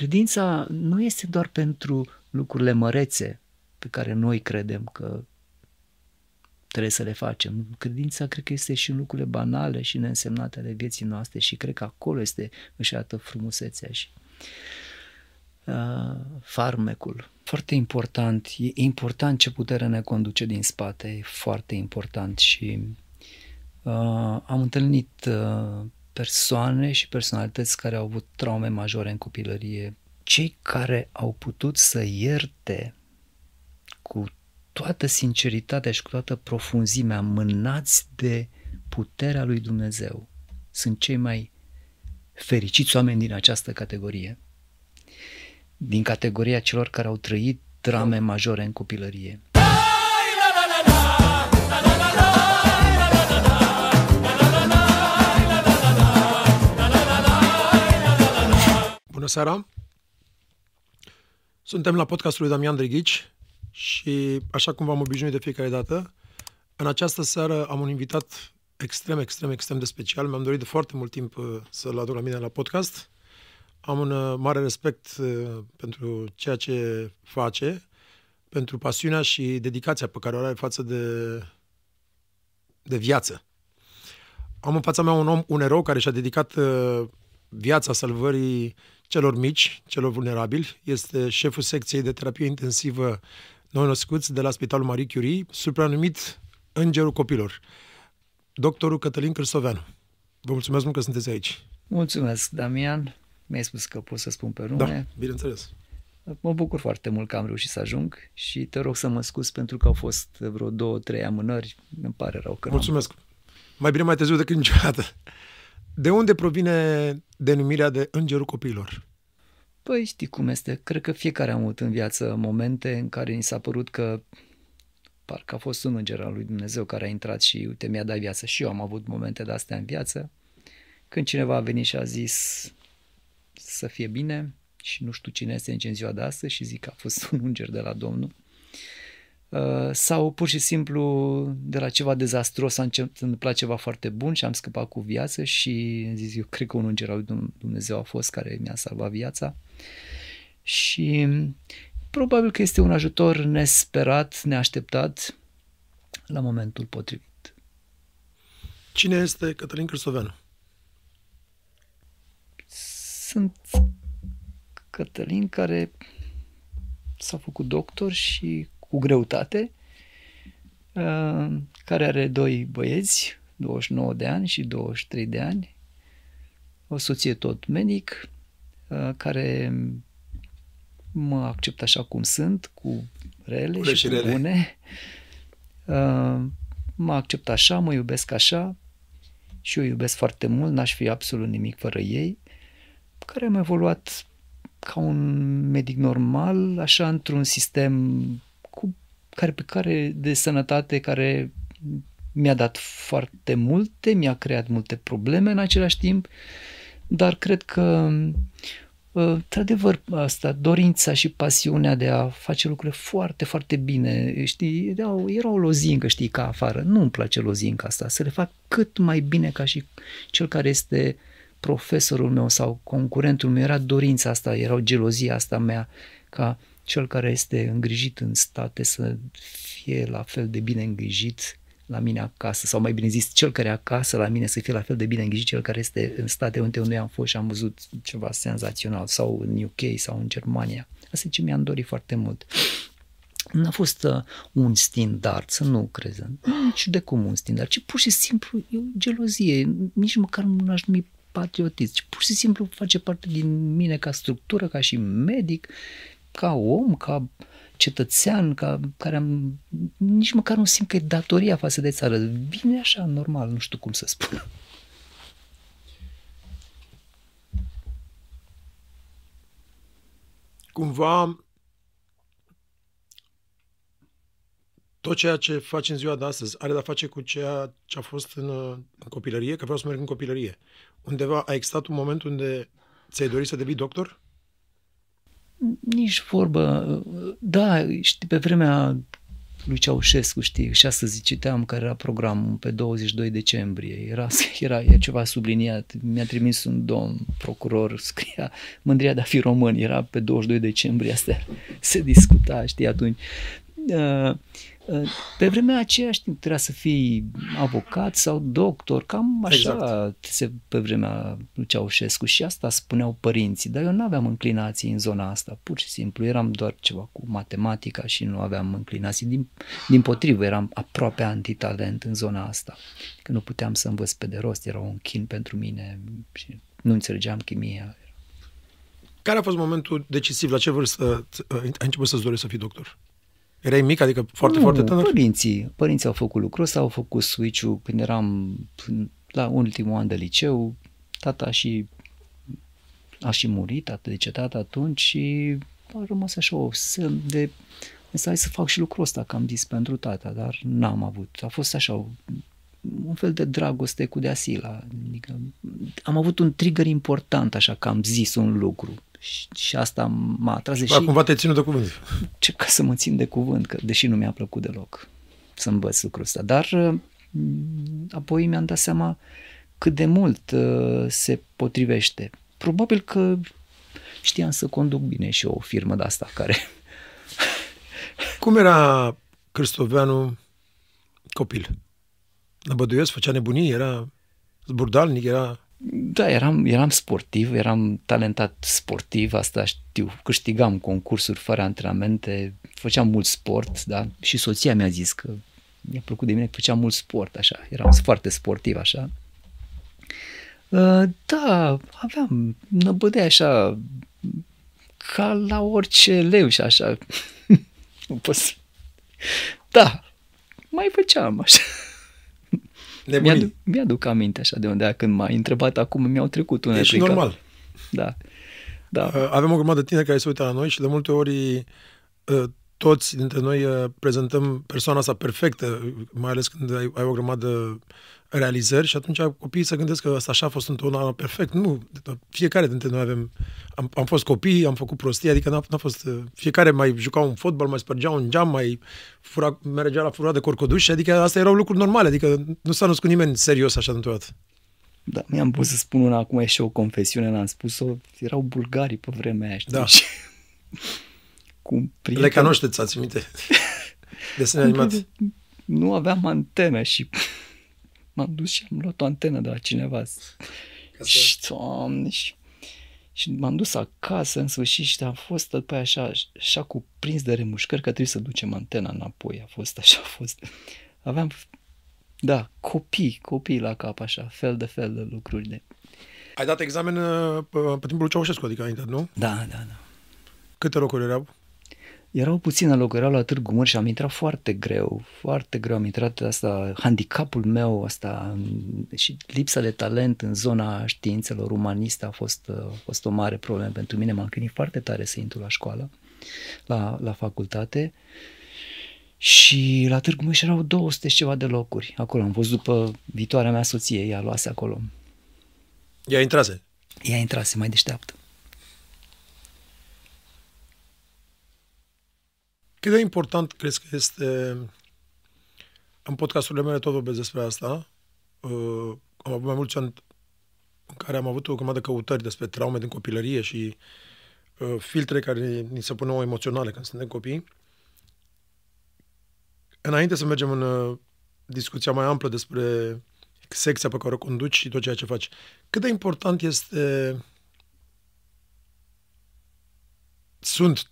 credința nu este doar pentru lucrurile mărețe pe care noi credem că trebuie să le facem. Credința cred că este și în lucrurile banale și neînsemnate ale vieții noastre și cred că acolo este își frumusețea și uh, farmecul. Foarte important, e important ce putere ne conduce din spate, e foarte important și uh, am întâlnit uh, persoane și personalități care au avut traume majore în copilărie. Cei care au putut să ierte cu toată sinceritatea și cu toată profunzimea, mânați de puterea lui Dumnezeu, sunt cei mai fericiți oameni din această categorie. Din categoria celor care au trăit drame majore în copilărie. Bună seara! Suntem la podcastul lui Damian Drighici și, așa cum v-am obișnuit de fiecare dată, în această seară am un invitat extrem, extrem, extrem de special. Mi-am dorit de foarte mult timp uh, să-l aduc la mine la podcast. Am un uh, mare respect uh, pentru ceea ce face, pentru pasiunea și dedicația pe care o are față de, de viață. Am în fața mea un om, un erou care și-a dedicat viața salvării celor mici, celor vulnerabili. Este șeful secției de terapie intensivă nou născuți de la Spitalul Marie Curie, supranumit Îngerul Copilor, doctorul Cătălin Cârsoveanu. Vă mulțumesc mult că sunteți aici. Mulțumesc, Damian. Mi-ai spus că pot să spun pe nume. Da, bineînțeles. Mă bucur foarte mult că am reușit să ajung și te rog să mă scuz pentru că au fost vreo două, trei amânări. Îmi pare rău că Mulțumesc. Am... Mai bine mai târziu decât niciodată. De unde provine denumirea de Îngerul Copiilor? Păi știi cum este, cred că fiecare a avut în viață momente în care ni s-a părut că parcă a fost un înger al lui Dumnezeu care a intrat și uite mi-a dat viață și eu am avut momente de astea în viață. Când cineva a venit și a zis să fie bine și nu știu cine este în ziua de astăzi și zic că a fost un înger de la Domnul. Uh, sau pur și simplu de la ceva dezastros a întâmplat ceva foarte bun și am scăpat cu viață și am zis eu cred că un înger al lui Dumnezeu a fost care mi-a salvat viața și probabil că este un ajutor nesperat, neașteptat la momentul potrivit. Cine este Cătălin Cristoveanu? Sunt Cătălin care s-a făcut doctor și cu greutate, uh, care are doi băieți, 29 de ani și 23 de ani, o soție tot medic, uh, care mă accept așa cum sunt, cu rele Bune și, și rele. bune. Uh, mă accept așa, mă iubesc așa și eu iubesc foarte mult, n-aș fi absolut nimic fără ei, care am evoluat ca un medic normal, așa într-un sistem cu care pe care de sănătate care mi-a dat foarte multe, mi-a creat multe probleme în același timp, dar cred că ă, într-adevăr asta, dorința și pasiunea de a face lucrurile foarte, foarte bine, știi, era, era o lozincă, știi, ca afară. Nu îmi place lozinca asta, să le fac cât mai bine ca și cel care este profesorul meu sau concurentul meu, era dorința asta, era o gelozie asta mea, ca cel care este îngrijit în state să fie la fel de bine îngrijit la mine acasă, sau mai bine zis, cel care acasă la mine să fie la fel de bine îngrijit cel care este în state unde noi am fost și am văzut ceva senzațional, sau în UK sau în Germania. Asta e ce mi-am dorit foarte mult. Nu a fost uh, un standard, să nu crezi, nici de cum un standard, ci pur și simplu e o gelozie, nici măcar nu aș numi patriotism, ci pur și simplu face parte din mine ca structură, ca și medic ca om, ca cetățean, ca care am, nici măcar nu simt că e datoria față de țară. Vine așa, normal, nu știu cum să spun. Cumva, tot ceea ce faci în ziua de astăzi are de-a face cu ceea ce a fost în, în copilărie, că vreau să merg în copilărie. Undeva a existat un moment unde ți-ai dorit să devii doctor? Nici vorbă. Da, știi, pe vremea lui Ceaușescu, știi, și astăzi citeam care era programul pe 22 decembrie, era, era e ceva subliniat, mi-a trimis un domn procuror, scria mândria de a fi român, era pe 22 decembrie, asta se discuta, știi, atunci. Uh, pe vremea aceea, știi, trebuia să fii avocat sau doctor, cam așa exact. se, pe vremea lui Ceaușescu și asta spuneau părinții, dar eu nu aveam înclinații în zona asta, pur și simplu, eram doar ceva cu matematica și nu aveam înclinații, din, din potrivă eram aproape antitalent în zona asta, că nu puteam să învăț pe de rost, era un chin pentru mine și nu înțelegeam chimia. Care a fost momentul decisiv? La ce vârstă ai început să-ți dorești să fii doctor? Erai mic, adică foarte, nu, foarte tânăr? părinții. Părinții au făcut lucrul ăsta, au făcut switch-ul când eram la ultimul an de liceu. Tata și a și murit, a decedat atunci și a rămas așa o semn de să hai să fac și lucrul ăsta, că am zis pentru tata, dar n-am avut. A fost așa un fel de dragoste cu deasila. Adică am avut un trigger important, așa că am zis un lucru. Și, și asta m-a atras. Deși, cumva te-ai ținut de cuvânt. Ce, ca să mă țin de cuvânt, că deși nu mi-a plăcut deloc să învăț lucrul ăsta. Dar mm, apoi mi-am dat seama cât de mult uh, se potrivește. Probabil că știam să conduc bine și o firmă de asta care... Cum era Cristoveanu copil? Năbăduiesc, făcea nebunii, era zburdalnic, era da, eram, eram sportiv, eram talentat sportiv, asta știu, câștigam concursuri fără antrenamente, făceam mult sport, da, și soția mi-a zis că mi-a plăcut de mine că făceam mult sport, așa, eram foarte sportiv, așa. Uh, da, aveam, năbădea așa, ca la orice leu și așa. da, mai făceam așa. Mi-aduc, mi-aduc aminte așa de unde când m-ai întrebat acum, mi-au trecut unele E normal. Da. da. Uh, avem o grămadă de tineri care se uită la noi și de multe ori uh, toți dintre noi uh, prezentăm persoana asta perfectă, mai ales când ai, ai o grămadă realizări și atunci copiii se gândesc că asta așa a fost întotdeauna perfect. Nu, fiecare dintre noi avem, am, am fost copii, am făcut prostii, adică n-a, n-a fost, fiecare mai juca un fotbal, mai spărgea un geam, mai fura, mergea la furat de corcoduș, adică asta erau lucruri normale, adică nu s-a născut nimeni serios așa dintr-o dată. Da, mi-am pus să spun una, acum e și o confesiune, n-am spus-o, erau bulgarii pe vremea aia, știi? Da. Cu prieten... Le canoște, ți minte? Desene animat. Nu aveam antenă și m-am dus și am luat o antenă de la cineva. Și, doamne, și, și m-am dus acasă în sfârșit și am fost după aia așa, așa cu prins de remușcări că trebuie să ducem antena înapoi. A fost așa, a fost. Aveam, da, copii, copii la cap așa, fel de fel de lucruri de... Ai dat examen uh, pe, pe timpul lui Ceaușescu, adică ai nu? Da, da, da. Câte locuri erau? Erau puține locuri, erau la Târgu Mureș și am intrat foarte greu, foarte greu, am intrat asta, handicapul meu asta și lipsa de talent în zona științelor umaniste a fost, a fost o mare problemă pentru mine, m-am chinuit foarte tare să intru la școală, la, la facultate și la Târgu Mureș erau 200 și ceva de locuri, acolo am fost după viitoarea mea soție, ea luase acolo. Ea intrase? Ea intrase, mai deșteaptă. Cât de important crezi că este, în podcasturile mele tot vorbesc despre asta, uh, am avut mai mulți ani în care am avut o grămadă căutări despre traume din copilărie și uh, filtre care ni se puneau emoționale când suntem copii. Înainte să mergem în uh, discuția mai amplă despre secția pe care o conduci și tot ceea ce faci, cât de important este sunt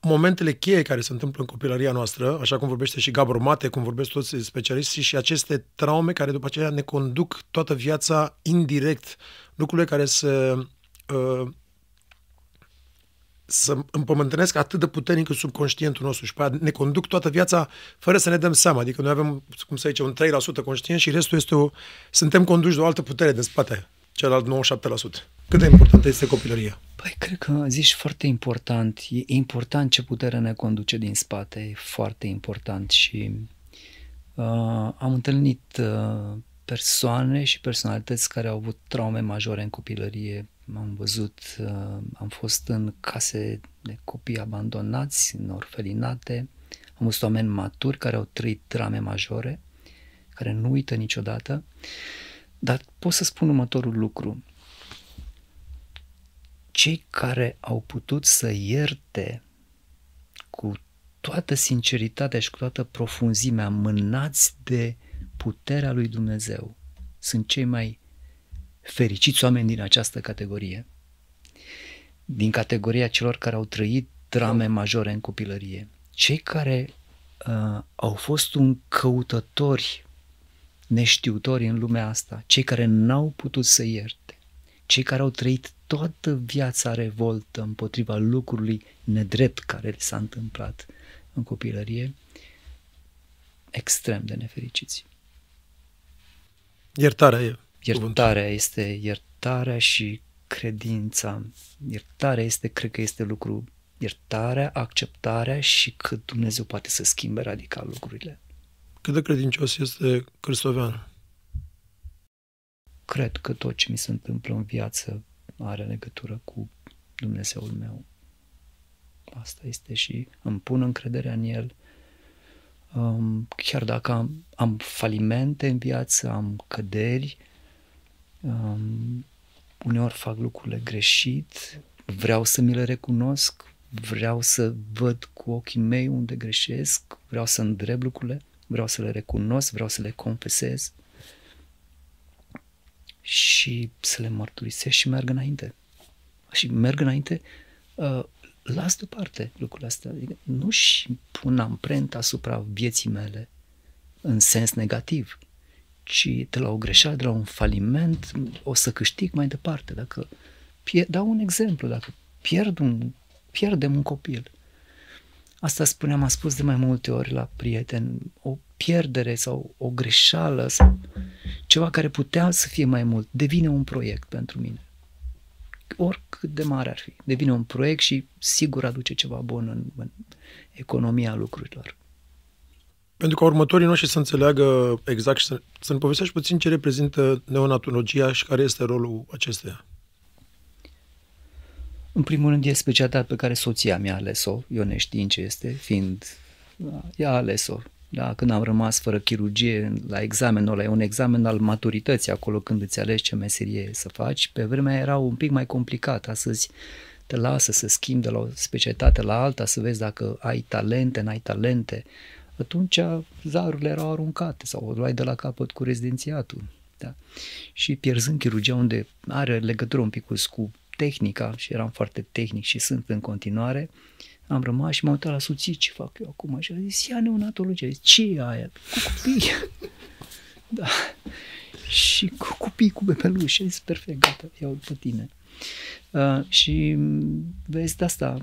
momentele cheie care se întâmplă în copilăria noastră, așa cum vorbește și Gabor Mate, cum vorbesc toți specialiștii, și aceste traume care după aceea ne conduc toată viața indirect, lucrurile care se uh, să împământănesc atât de puternic în subconștientul nostru și ne conduc toată viața fără să ne dăm seama. Adică noi avem, cum să zice, un 3% conștient și restul este o... Suntem conduși de o altă putere din spate, celălalt 97%. Cât de importantă este copilăria? Păi, cred că zici foarte important. E important ce putere ne conduce din spate, e foarte important și uh, am întâlnit uh, persoane și personalități care au avut traume majore în copilărie. Am văzut, uh, am fost în case de copii abandonați, în orfelinate, Am văzut oameni maturi care au trăit drame majore, care nu uită niciodată, dar pot să spun următorul lucru. Cei care au putut să ierte cu toată sinceritatea și cu toată profunzimea, mânați de puterea lui Dumnezeu, sunt cei mai fericiți oameni din această categorie. Din categoria celor care au trăit drame majore în copilărie. Cei care uh, au fost un căutători neștiutori în lumea asta, cei care n-au putut să ierte, cei care au trăit toată viața revoltă împotriva lucrului nedrept care li s-a întâmplat în copilărie, extrem de nefericiți. Iertarea e. Iertarea cuvântul. este iertarea și credința. Iertarea este, cred că este lucru, iertarea, acceptarea și că Dumnezeu poate să schimbe radical lucrurile. Cât de credincios este Cristovean? Cred că tot ce mi se întâmplă în viață are legătură cu Dumnezeul meu. Asta este și îmi pun încrederea în El. Um, chiar dacă am, am falimente în viață, am căderi, um, uneori fac lucrurile greșit, vreau să mi le recunosc, vreau să văd cu ochii mei unde greșesc, vreau să îndrept lucrurile, vreau să le recunosc, vreau să le confesez și să le mărturisesc și merg înainte. Și merg înainte, uh, las deoparte lucrurile astea. Adică nu-și pun amprenta asupra vieții mele în sens negativ, ci de la o greșeală, de la un faliment, o să câștig mai departe. Dacă pier- dau un exemplu, dacă pierd un, pierdem un copil, Asta spuneam, am spus de mai multe ori la prieteni, o pierdere sau o greșeală sau ceva care putea să fie mai mult, devine un proiect pentru mine. Oricât de mare ar fi. Devine un proiect și sigur aduce ceva bun în, în economia lucrurilor. Pentru că următorii noștri să înțeleagă exact și să, să ne povestești puțin ce reprezintă neonatologia și care este rolul acesteia. În primul rând e specialitatea pe care soția mi-a ales-o, eu neștiind ce este, fiind, ea a ales-o. Da, când am rămas fără chirurgie la examenul ăla, e un examen al maturității acolo când îți alegi ce meserie să faci, pe vremea era un pic mai complicat, astăzi te lasă să schimbi de la o specialitate la alta, să vezi dacă ai talente, n-ai talente. Atunci zarurile erau aruncate sau o luai de la capăt cu rezidențiatul. Da? Și pierzând chirurgia unde are legătură un pic cu tehnica și eram foarte tehnic și sunt în continuare, am rămas și m-am uitat la soții ce fac eu acum și a zis, ia neonatologia. Zis, ce e aia? Cu copii. da. Și cu copii, cu bebeluși. Zis, perfect, gata, iau pe tine. Uh, și vezi de asta,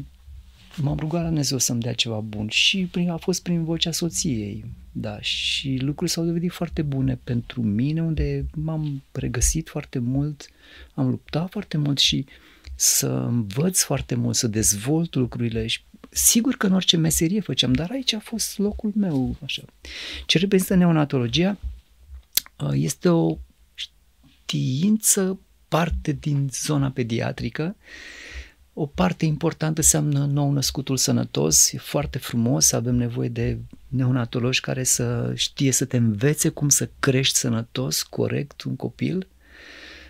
m-am rugat la Dumnezeu să-mi dea ceva bun și prin, a fost prin vocea soției, da, și lucrurile s-au dovedit foarte bune pentru mine, unde m-am regăsit foarte mult, am luptat foarte mult și să învăț foarte mult, să dezvolt lucrurile și sigur că în orice meserie făceam, dar aici a fost locul meu, așa. Ce reprezintă neonatologia uh, este o știință parte din zona pediatrică o parte importantă înseamnă nou născutul sănătos, e foarte frumos, avem nevoie de neonatologi care să știe să te învețe cum să crești sănătos, corect, un copil,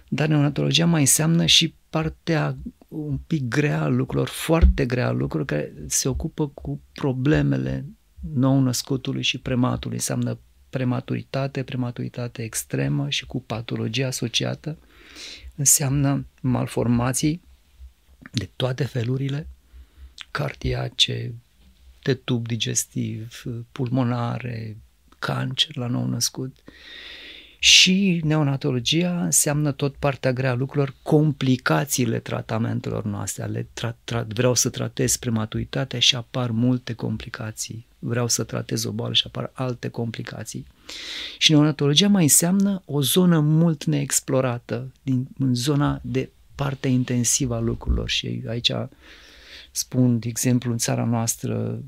dar neonatologia mai înseamnă și partea un pic grea a lucrurilor, foarte grea a lucrurilor, care se ocupă cu problemele nou născutului și prematului. Înseamnă prematuritate, prematuritate extremă și cu patologie asociată. Înseamnă malformații de toate felurile, cardiace, de tub digestiv, pulmonare, cancer la nou născut. Și neonatologia înseamnă tot partea grea a lucrurilor, complicațiile tratamentelor noastre. Ale tra- tra- vreau să tratez prematuritatea și apar multe complicații. Vreau să tratez o boală și apar alte complicații. Și neonatologia mai înseamnă o zonă mult neexplorată, din, în zona de partea intensivă a lucrurilor și aici spun, de exemplu, în țara noastră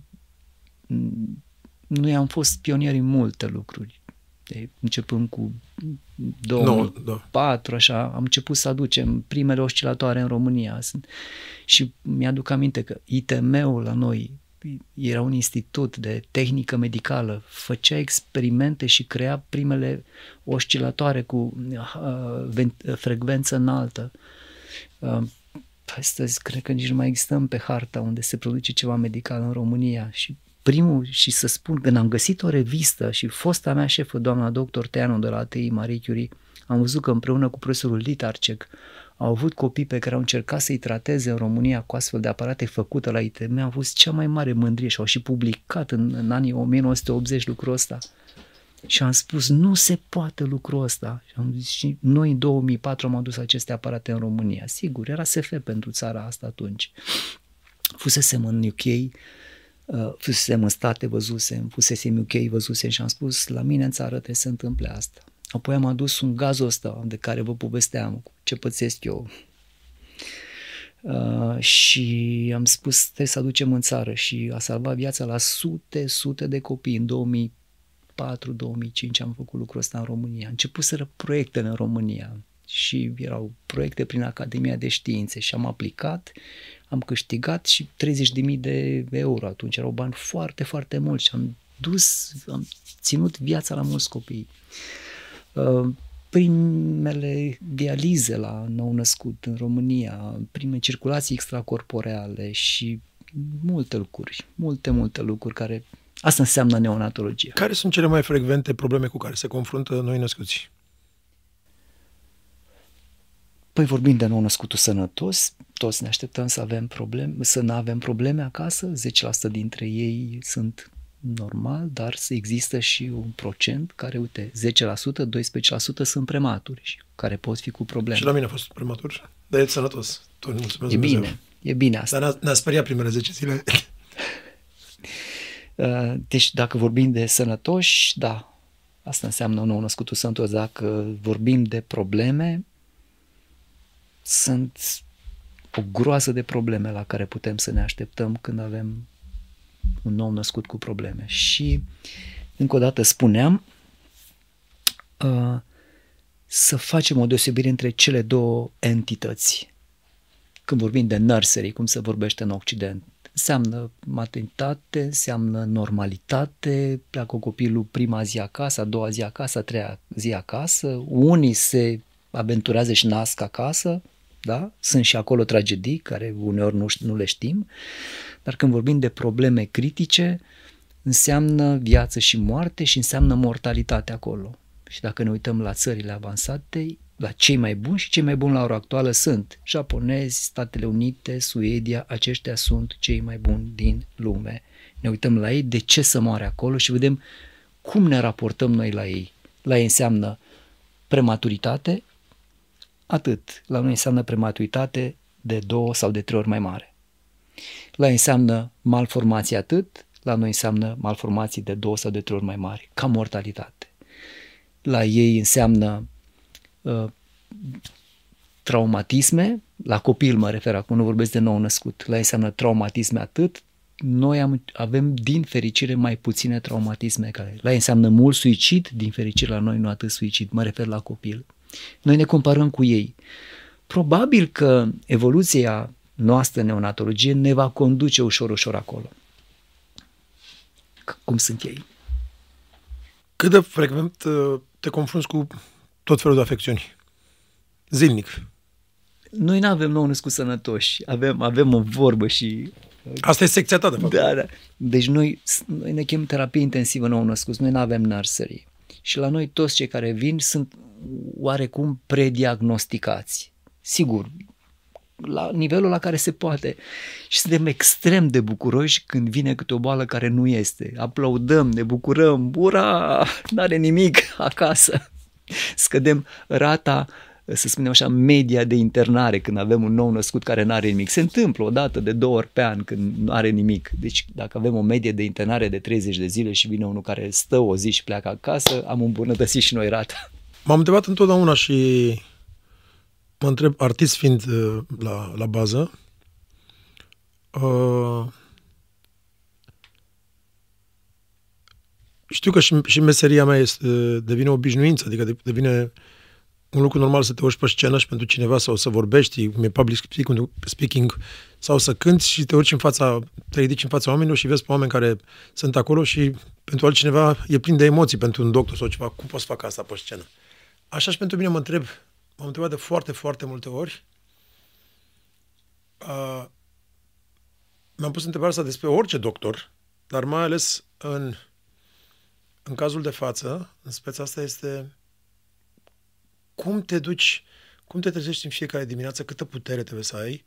noi am fost pionieri în multe lucruri. De, începând cu 2004, no, da. așa, am început să aducem primele oscilatoare în România. Și mi-aduc aminte că ITM-ul la noi era un institut de tehnică medicală, făcea experimente și crea primele oscilatoare cu uh, frecvență înaltă. Uh, astăzi cred că nici nu mai existăm pe harta unde se produce ceva medical în România și primul, și să spun, când am găsit o revistă și fosta mea șefă, doamna doctor Teanu de la ATI Marie Curie, am văzut că împreună cu profesorul Litarcec au avut copii pe care au încercat să-i trateze în România cu astfel de aparate făcute la ITM, au fost cea mai mare mândrie și au și publicat în, în anii 1980 lucrul ăsta. Și am spus, nu se poate lucrul ăsta. Și, am zis, și noi în 2004 am adus aceste aparate în România. Sigur, era SF pentru țara asta atunci. Fusesem în UK, uh, fusesem în state, văzusem, fusesem în UK, văzusem și am spus, la mine în țară trebuie să se întâmple asta. Apoi am adus un gazul ăsta de care vă povesteam, ce pățesc eu. Uh, și am spus trebuie să aducem în țară și a salvat viața la sute, sute de copii. În 2004-2005 am făcut lucrul ăsta în România. Începuseră proiectele în România și erau proiecte prin Academia de Științe și am aplicat, am câștigat și 30.000 de euro. Atunci erau bani foarte, foarte mulți și am dus, am ținut viața la mulți copii. Uh, primele dialize la nou născut în România, prime circulații extracorporeale și multe lucruri, multe, multe lucruri care asta înseamnă neonatologia. Care sunt cele mai frecvente probleme cu care se confruntă noi născuți? Păi vorbim de nou născutul sănătos, toți ne așteptăm să avem probleme, să nu avem probleme acasă, 10% dintre ei sunt normal, dar să există și un procent care, uite, 10%, 12% sunt prematuri și care pot fi cu probleme. Și la mine a fost prematur, dar e sănătos. Tot mulțumesc e bine, Dumnezeu. e bine asta. Dar ne-a, ne speriat primele 10 zile. Uh, deci dacă vorbim de sănătoși, da, asta înseamnă un nou născutul sănătos. Dacă vorbim de probleme, sunt o groază de probleme la care putem să ne așteptăm când avem un nou născut cu probleme. Și, încă o dată, spuneam uh, să facem o deosebire între cele două entități. Când vorbim de nursery, cum se vorbește în Occident, înseamnă maternitate, înseamnă normalitate, pleacă copilul prima zi acasă, a doua zi acasă, a treia zi acasă, unii se aventurează și nasc acasă, da? Sunt și acolo tragedii care uneori nu, nu le știm, dar când vorbim de probleme critice, înseamnă viață și moarte și înseamnă mortalitate acolo. Și dacă ne uităm la țările avansate, la cei mai buni și cei mai buni la ora actuală sunt japonezi, Statele Unite, Suedia, aceștia sunt cei mai buni din lume. Ne uităm la ei, de ce să moare acolo și vedem cum ne raportăm noi la ei. La ei înseamnă prematuritate, atât. La noi înseamnă prematuritate de două sau de trei ori mai mare. La ei înseamnă malformații atât, la noi înseamnă malformații de două sau de trei ori mai mari, ca mortalitate. La ei înseamnă uh, traumatisme, la copil mă refer acum, nu vorbesc de nou născut, la ei înseamnă traumatisme atât, noi am, avem din fericire mai puține traumatisme ca La ei înseamnă mult suicid, din fericire la noi nu atât suicid, mă refer la copil. Noi ne comparăm cu ei. Probabil că evoluția noastră neonatologie ne va conduce ușor, ușor acolo. Cum sunt ei. Cât de frecvent uh, te confrunți cu tot felul de afecțiuni? Zilnic. Noi nu avem nou născut sănătoși. Avem, avem o vorbă și... Asta e secția ta, de fapt. Da, da. Deci noi, noi ne chem terapie intensivă nou născut. Noi nu avem nursery. Și la noi toți cei care vin sunt oarecum prediagnosticați. Sigur, la nivelul la care se poate. Și suntem extrem de bucuroși când vine câte o boală care nu este. Aplaudăm, ne bucurăm, ura, n-are nimic acasă. Scădem rata să spunem așa, media de internare când avem un nou născut care nu are nimic. Se întâmplă o dată de două ori pe an când nu are nimic. Deci dacă avem o medie de internare de 30 de zile și vine unul care stă o zi și pleacă acasă, am îmbunătățit și noi rata. M-am întrebat întotdeauna și mă întreb, artist fiind uh, la, la bază, uh, știu că și, și meseria mea este, devine obișnuință, adică devine un lucru normal să te urci pe scenă și pentru cineva sau să vorbești, cum e public speaking, speaking Sau să cânti și te urci în fața, te ridici în fața oamenilor și vezi pe oameni care sunt acolo și pentru altcineva e plin de emoții pentru un doctor sau ceva. Cum poți să fac asta pe scenă? Așa și pentru mine mă întreb, m-am întrebat de foarte, foarte multe ori. Uh, mi-am pus întrebarea asta despre orice doctor, dar mai ales în, în cazul de față, în speța asta este cum te duci, cum te trezești în fiecare dimineață, câtă putere trebuie să ai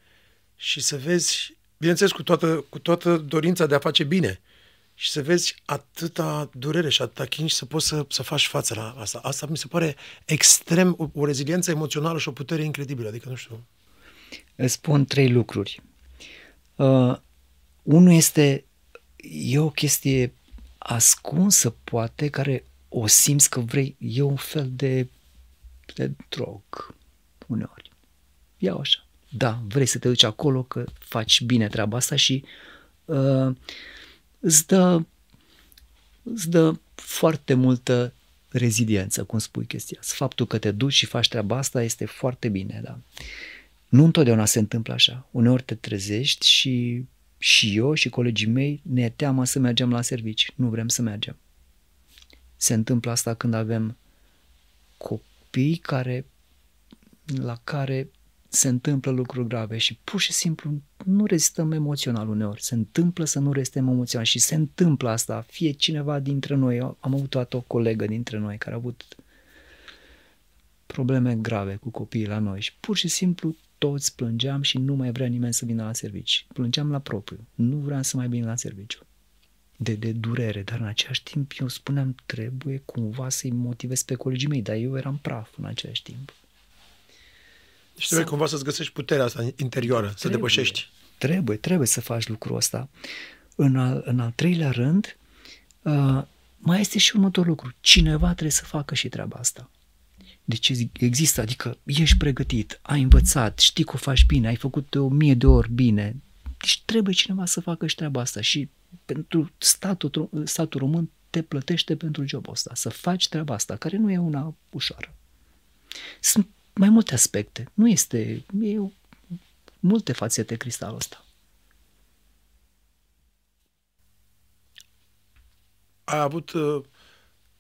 și să vezi, bineînțeles, cu toată, cu toată dorința de a face bine și să vezi atâta durere și atâta chin și să poți să, să faci față la asta. Asta mi se pare extrem, o, o reziliență emoțională și o putere incredibilă. Adică, nu știu. Îți spun trei lucruri. Uh, unul este, e o chestie ascunsă, poate, care o simți că vrei, e un fel de, de drog, uneori. Iau așa. Da, vrei să te duci acolo, că faci bine treaba asta și uh, îți dă, îți dă foarte multă reziliență, cum spui chestia asta. Faptul că te duci și faci treaba asta este foarte bine, da. Nu întotdeauna se întâmplă așa. Uneori te trezești și și eu și colegii mei ne teamă să mergem la servici. Nu vrem să mergem. Se întâmplă asta când avem copii care, la care se întâmplă lucruri grave și pur și simplu nu rezistăm emoțional uneori. Se întâmplă să nu rezistăm emoțional și se întâmplă asta. Fie cineva dintre noi, am avut toată o colegă dintre noi care a avut probleme grave cu copiii la noi și pur și simplu toți plângeam și nu mai vrea nimeni să vină la servici. Plângeam la propriu. Nu vreau să mai vin la serviciu. De, de durere, dar în același timp eu spuneam trebuie cumva să-i motivez pe colegii mei, dar eu eram praf în același timp. Deci trebuie cumva să-ți găsești puterea asta interioară, trebuie, să depășești. Trebuie, trebuie să faci lucrul ăsta. În al, în al treilea rând, uh, mai este și următorul lucru. Cineva trebuie să facă și treaba asta. De ce există? Adică ești pregătit, ai învățat, știi că o faci bine, ai făcut de o mie de ori bine. Deci trebuie cineva să facă și treaba asta și pentru statul, statul român te plătește pentru jobul ăsta, să faci treaba asta, care nu e una ușoară. Sunt mai multe aspecte. Nu este... E o, multe fațete cristalul ăsta. Ai avut uh,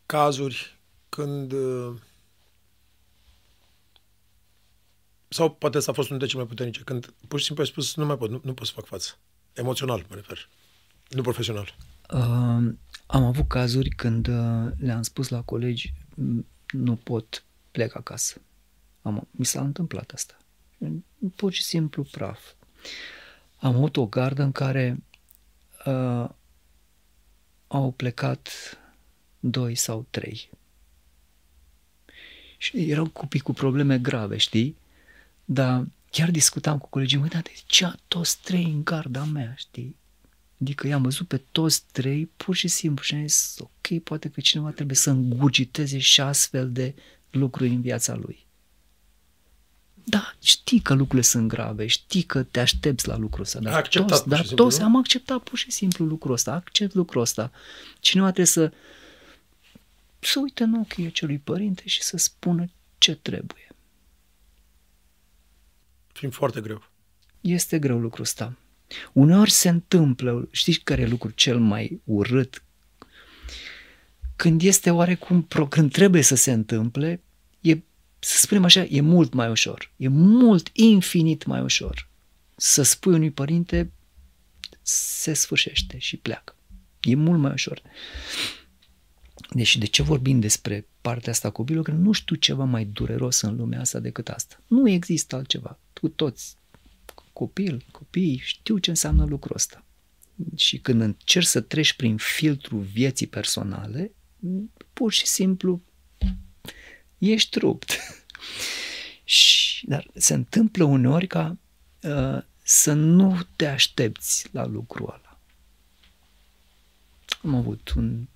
cazuri când uh, sau poate s-a fost unul dintre cele mai puternice, când pur și simplu ai spus nu mai pot, nu, nu pot să fac față. Emoțional, mă refer. Nu profesional. Uh, am avut cazuri când uh, le-am spus la colegi nu pot plec acasă. Am, mi s-a întâmplat asta. Pur și simplu praf. Am avut o gardă în care uh, au plecat doi sau trei. Și erau copii cu probleme grave, știi? Dar chiar discutam cu colegii mei, dar de ce toți trei în garda mea, știi? Adică i-am văzut pe toți trei pur și simplu și am zis, ok, poate că cineva trebuie să îngurgiteze și astfel de lucruri în viața lui. Da, știi că lucrurile sunt grave, știi că te aștepți la lucrul ăsta. Dar acceptat toți, dar simplu, toți am acceptat pur și simplu lucrul ăsta, accept lucrul ăsta. Cineva trebuie să să uite în ochii acelui părinte și să spună ce trebuie. Fiind foarte greu. Este greu lucrul ăsta. Uneori se întâmplă, știi care e lucrul cel mai urât? Când este oarecum, când trebuie să se întâmple, e să spunem așa, e mult mai ușor. E mult, infinit mai ușor să spui unui părinte se sfârșește și pleacă. E mult mai ușor. Deci de ce vorbim despre partea asta copilului? Că nu știu ceva mai dureros în lumea asta decât asta. Nu există altceva. Cu toți copil, copii, știu ce înseamnă lucrul ăsta. Și când încerci să treci prin filtrul vieții personale, pur și simplu ești rupt. și, dar se întâmplă uneori ca uh, să nu te aștepți la lucrul ăla. Am avut un,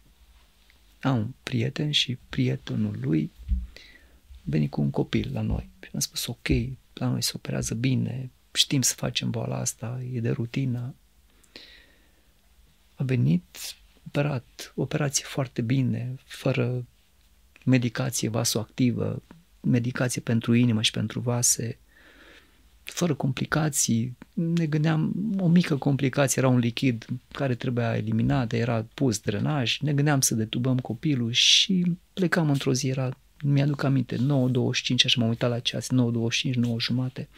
am un prieten și prietenul lui a venit cu un copil la noi. Și am spus, ok, la noi se operează bine, știm să facem boala asta, e de rutină. A venit operat, operație foarte bine, fără medicație vasoactivă, medicație pentru inimă și pentru vase. Fără complicații. Ne gândeam, o mică complicație era un lichid care trebuia eliminat, era pus drenaj, ne gândeam să detubăm copilul și plecam într-o zi, era, mi-aduc aminte, 9.25, așa m-am uitat la ceas, 9.25, 9 jumate.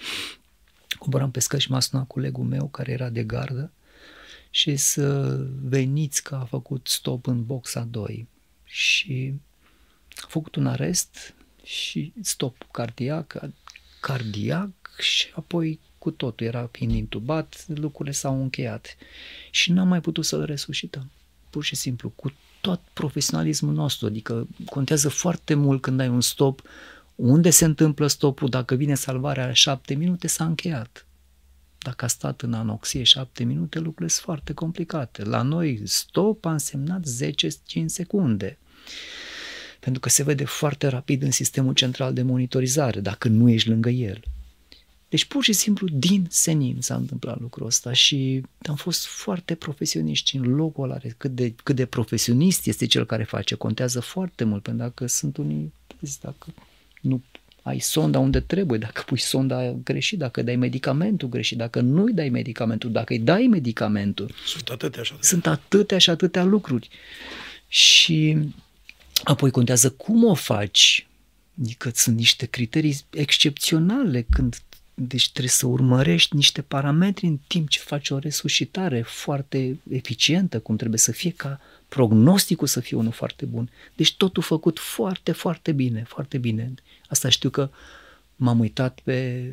Coboram pe scări și m-a sunat colegul meu care era de gardă și să veniți că a făcut stop în boxa 2 și a făcut un arest și stop cardiac, cardiac și apoi cu totul era fiind intubat, lucrurile s-au încheiat și n-am mai putut să-l resuscităm. Pur și simplu, cu tot profesionalismul nostru, adică contează foarte mult când ai un stop, unde se întâmplă stopul, dacă vine salvarea șapte minute, s-a încheiat. Dacă a stat în anoxie șapte minute, lucrurile sunt foarte complicate. La noi stop a însemnat 10-5 secunde. Pentru că se vede foarte rapid în sistemul central de monitorizare, dacă nu ești lângă el. Deci pur și simplu din senin s-a întâmplat lucrul ăsta și am fost foarte profesioniști în locul ăla, cât de, cât de profesionist este cel care face, contează foarte mult, pentru că sunt unii, dacă nu ai sonda unde trebuie, dacă pui sonda greșit, dacă dai medicamentul greșit, dacă nu-i dai medicamentul, dacă îi dai medicamentul. Sunt atâtea și atâtea. Sunt atâtea și atâtea lucruri. Și apoi contează cum o faci. Adică sunt niște criterii excepționale când deci trebuie să urmărești niște parametri în timp ce faci o resuscitare foarte eficientă, cum trebuie să fie ca prognosticul să fie unul foarte bun. Deci totul făcut foarte, foarte bine, foarte bine. Asta știu că m-am uitat pe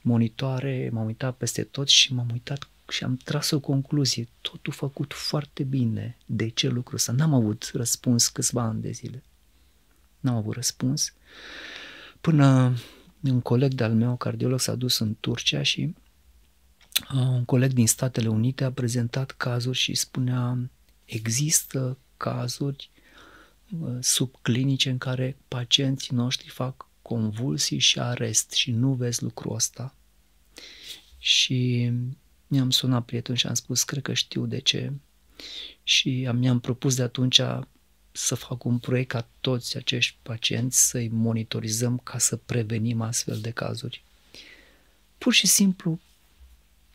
monitoare, m-am uitat peste tot și m-am uitat și am tras o concluzie. Totul făcut foarte bine. De ce lucru ăsta? N-am avut răspuns câțiva ani de zile. N-am avut răspuns. Până un coleg de-al meu, cardiolog, s-a dus în Turcia și un coleg din Statele Unite a prezentat cazuri și spunea există cazuri subclinice în care pacienții noștri fac convulsii și arest și nu vezi lucrul ăsta. Și mi-am sunat prieten și am spus, cred că știu de ce. Și mi-am propus de atunci să fac un proiect ca toți acești pacienți să-i monitorizăm ca să prevenim astfel de cazuri. Pur și simplu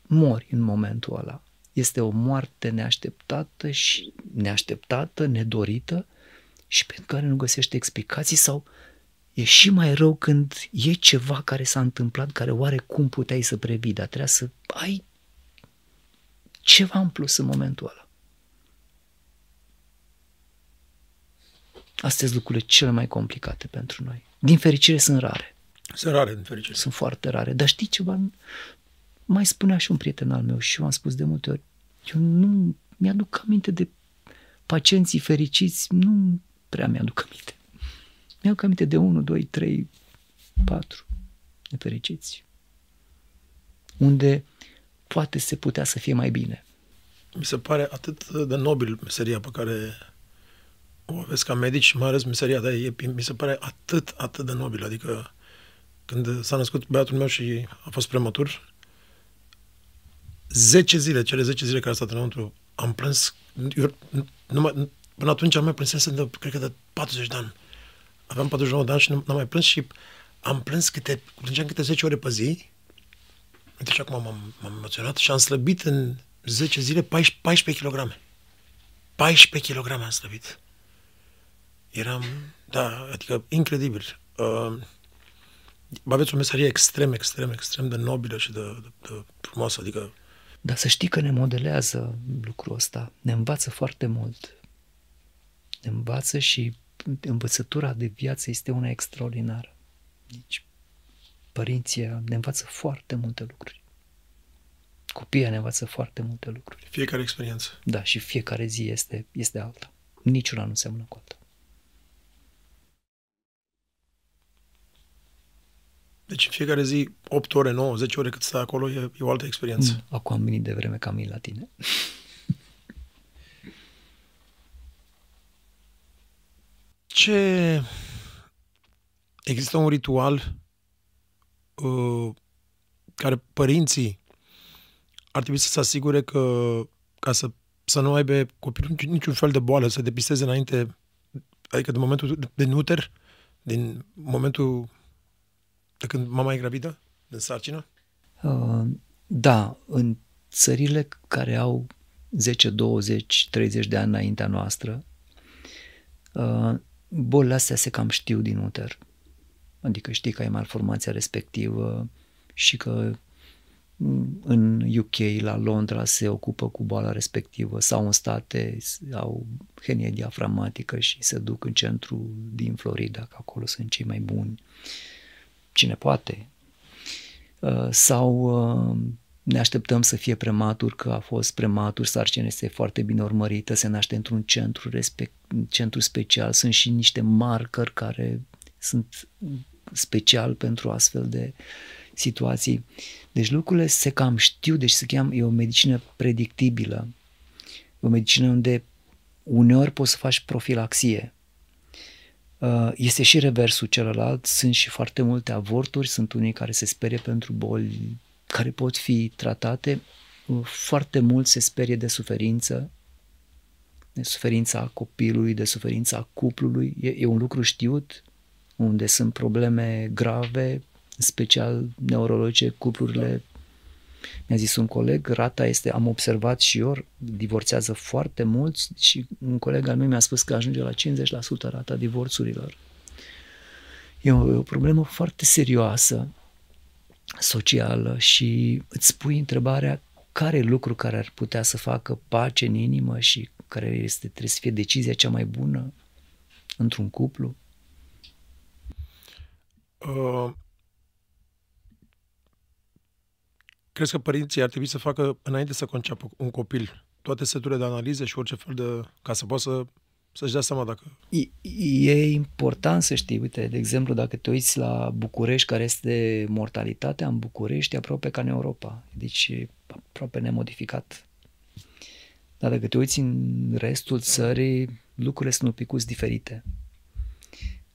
mori în momentul ăla. Este o moarte neașteptată și neașteptată, nedorită și pentru care nu găsește explicații sau e și mai rău când e ceva care s-a întâmplat care oare cum puteai să previi, dar trebuie să ai ceva în plus în momentul ăla. Astea sunt lucrurile cele mai complicate pentru noi. Din fericire sunt rare. Sunt rare, din fericire. Sunt foarte rare. Dar știi ceva? Mai spunea și un prieten al meu și eu am spus de multe ori, eu nu mi-aduc aminte de pacienții fericiți, nu prea mi-aduc aminte. Mi-aduc aminte de 1, 2, 3, 4 nefericiți. Unde poate se putea să fie mai bine. Mi se pare atât de nobil meseria pe care o aveți ca medici, mai ales meseria ta, e, mi se pare atât, atât de nobil. Adică când s-a născut băiatul meu și a fost prematur, 10 zile, cele 10 zile care a stat înăuntru, am plâns, eu, numai, până atunci am mai plâns, de, cred că de 40 de ani. Aveam 49 de ani și nu am mai plâns și am plâns câte, plângeam câte 10 ore pe zi. Uite și acum m-am, m-am emoționat și am slăbit în 10 zile 14, 14 kg. 14 kg am slăbit. Eram, da, adică incredibil. Uh, aveți o meserie extrem, extrem, extrem de nobilă și de, de, de frumoasă, adică... Dar să știi că ne modelează lucrul ăsta, ne învață foarte mult. Ne învață și învățătura de viață este una extraordinară. Deci, părinții ne învață foarte multe lucruri. Copiii ne învață foarte multe lucruri. Fiecare experiență. Da, și fiecare zi este, este alta. Niciuna nu seamănă cu alta. Deci în fiecare zi, 8 ore, 9, 10 ore cât stai acolo, e, e o altă experiență. Mm, acum am venit de vreme ca mine la tine. Ce... Există un ritual uh, care părinții ar trebui să se asigure că ca să, să nu aibă copilul niciun fel de boală, să depisteze înainte, adică de momentul de nuter, din momentul de când mama e gravidă, din sarcină? Uh, da, în țările care au 10, 20, 30 de ani înaintea noastră, uh, bolile astea se cam știu din uter. Adică știi că ai malformația respectivă și că în UK, la Londra, se ocupă cu boala respectivă sau în state au henie diaframatică și se duc în centru din Florida, că acolo sunt cei mai buni. Cine poate. Uh, sau uh, ne așteptăm să fie prematur, că a fost prematur, sarcina este foarte bine urmărită, se naște într-un centru, respect, centru special, sunt și niște marcări care sunt special pentru astfel de situații. Deci lucrurile se cam știu, deci se cheamă, e o medicină predictibilă, o medicină unde uneori poți să faci profilaxie. Uh, este și reversul celălalt, sunt și foarte multe avorturi, sunt unii care se sperie pentru boli care pot fi tratate, uh, foarte mult se sperie de suferință, de suferința copilului, de suferința cuplului, e, e un lucru știut, unde sunt probleme grave, special neurologice, cuplurile mi-a zis un coleg, rata este, am observat și eu, divorțează foarte mulți și un coleg al meu mi-a spus că ajunge la 50% rata divorțurilor. E o, e o problemă foarte serioasă, socială și îți pui întrebarea care e lucru care ar putea să facă pace în inimă și care este, trebuie să fie decizia cea mai bună într-un cuplu? Uh, crezi că părinții ar trebui să facă, înainte să conceapă un copil, toate seturile de analize și orice fel de... ca să poată să, să-și dea seama dacă... E, e important să știi, uite, de exemplu, dacă te uiți la București, care este mortalitatea în București, aproape ca în Europa. Deci aproape nemodificat. Dar dacă te uiți în restul țării, lucrurile sunt un pic diferite.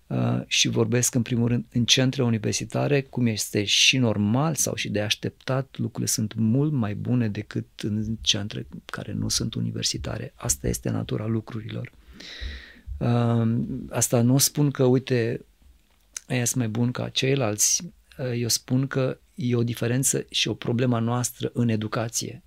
Uh, și vorbesc în primul rând în centre universitare, cum este și normal sau și de așteptat, lucrurile sunt mult mai bune decât în centre care nu sunt universitare. Asta este natura lucrurilor. Uh, asta nu spun că, uite, ăia sunt mai buni ca ceilalți. Uh, eu spun că e o diferență și o problemă noastră în educație.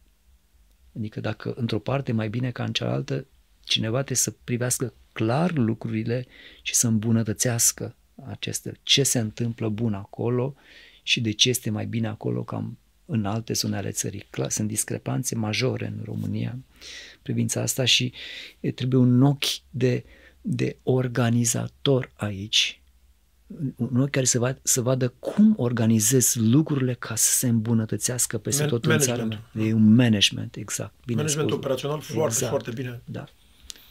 Adică dacă într-o parte mai bine ca în cealaltă, cineva trebuie să privească clar lucrurile și să îmbunătățească aceste, ce se întâmplă bun acolo și de ce este mai bine acolo cam în alte zone ale țării. Clar, sunt discrepanțe majore în România privința asta și trebuie un ochi de, de organizator aici, un ochi care să, va, să vadă cum organizez lucrurile ca să se îmbunătățească peste Man- tot în țara E un management, exact. Bine management spus. operațional foarte, exact. foarte bine. Da.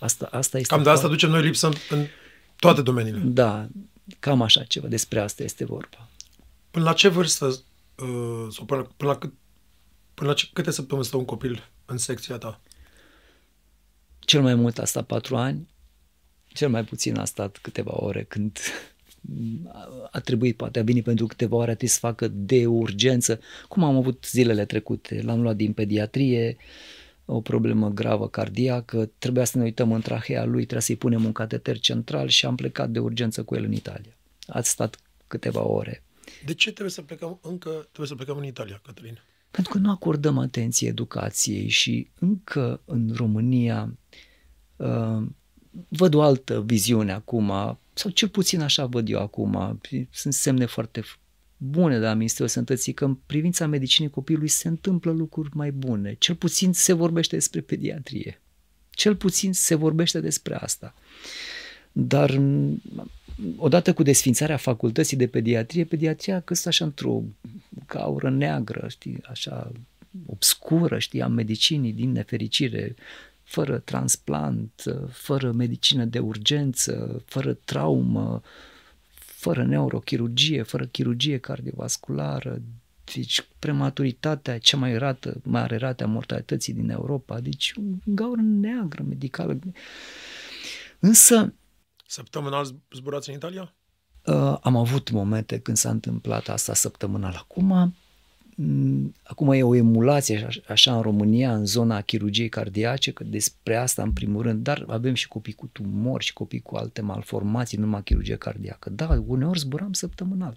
Asta, asta este cam de asta ducem noi lipsă în, în toate domeniile. Da, cam așa ceva, despre asta este vorba. Până la ce vârstă, uh, sau până, până, la cât, până la ce, câte săptămâni stă un copil în secția ta? Cel mai mult a stat patru ani, cel mai puțin a stat câteva ore când a trebuit, poate a venit pentru câteva ore, a trebuit să facă de urgență, cum am avut zilele trecute. L-am luat din pediatrie, uh, o problemă gravă cardiacă, trebuia să ne uităm în trahea lui, trebuia să-i punem un cateter central și am plecat de urgență cu el în Italia. Ați stat câteva ore. De ce trebuie să plecăm încă, trebuie să plecăm în Italia, Cătălin? Pentru că nu acordăm atenție educației și încă în România uh, văd o altă viziune acum, sau cel puțin așa văd eu acum. Sunt semne foarte bune de la Ministerul Sănătății că în privința medicinii copilului se întâmplă lucruri mai bune. Cel puțin se vorbește despre pediatrie. Cel puțin se vorbește despre asta. Dar odată cu desfințarea facultății de pediatrie, pediatria căstă așa într-o gaură neagră, știi, așa obscură, știi, a medicinii din nefericire, fără transplant, fără medicină de urgență, fără traumă, fără neurochirurgie, fără chirurgie cardiovasculară, deci prematuritatea cea mai rată, mare rată a mortalității din Europa, deci un gaură neagră medicală. Însă... Săptămânal zburați în Italia? Uh, am avut momente când s-a întâmplat asta săptămânal. Acum Mm, acum e o emulație așa în România, în zona chirurgiei cardiace, că despre asta în primul rând, dar avem și copii cu tumori și copii cu alte malformații, nu numai chirurgie cardiacă. Da, uneori zburam săptămânal.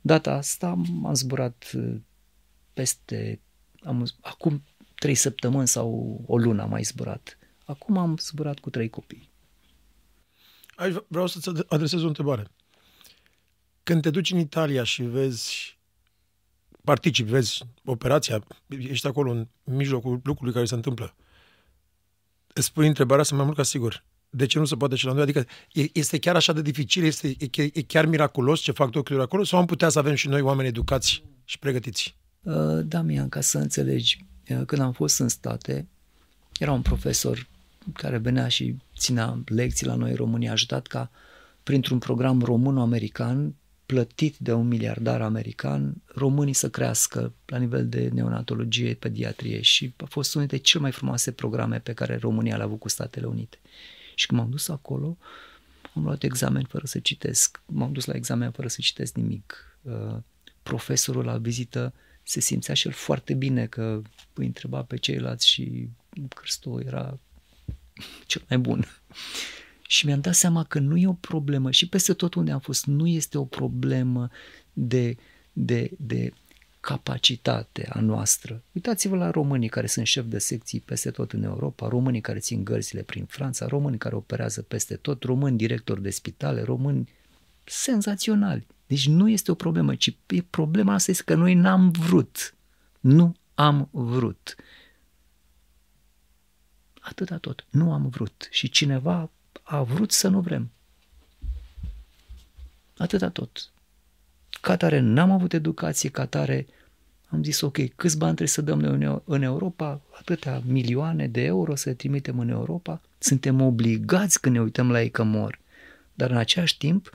Data asta am zburat uh, peste, am, acum trei săptămâni sau o lună am mai zburat. Acum am zburat cu trei copii. Aici vreau să-ți adresez o întrebare. Când te duci în Italia și vezi, participi, vezi operația, ești acolo în mijlocul lucrului care se întâmplă, îți pui întrebarea să mai mult ca sigur. De ce nu se poate și la noi? Adică este chiar așa de dificil? Este, e, e chiar miraculos ce fac doctorii acolo? Sau am putea să avem și noi oameni educați și pregătiți? Uh, Damian, ca să înțelegi, uh, când am fost în state, era un profesor care venea și ținea lecții la noi în România, a ajutat ca printr-un program român-american plătit de un miliardar american, românii să crească la nivel de neonatologie, pediatrie și a fost unul dintre cele mai frumoase programe pe care România le-a avut cu Statele Unite. Și când m-am dus acolo, am luat examen fără să citesc, m-am dus la examen fără să citesc nimic. Uh, profesorul la vizită se simțea și el foarte bine că îi întreba pe ceilalți și Cristo era cel mai bun. Și mi-am dat seama că nu e o problemă și peste tot unde am fost, nu este o problemă de, de, de capacitate a noastră. Uitați-vă la românii care sunt șef de secții peste tot în Europa, românii care țin gărzile prin Franța, românii care operează peste tot, români directori de spitale, români senzaționali. Deci nu este o problemă, ci problema asta este că noi n-am vrut. Nu am vrut. Atâta tot. Nu am vrut. Și cineva a vrut să nu vrem. Atâta tot. Ca tare n-am avut educație, ca tare am zis, ok, câți bani trebuie să dăm noi în Europa? Atâtea milioane de euro să trimitem în Europa? Suntem obligați când ne uităm la ei că mor. Dar în același timp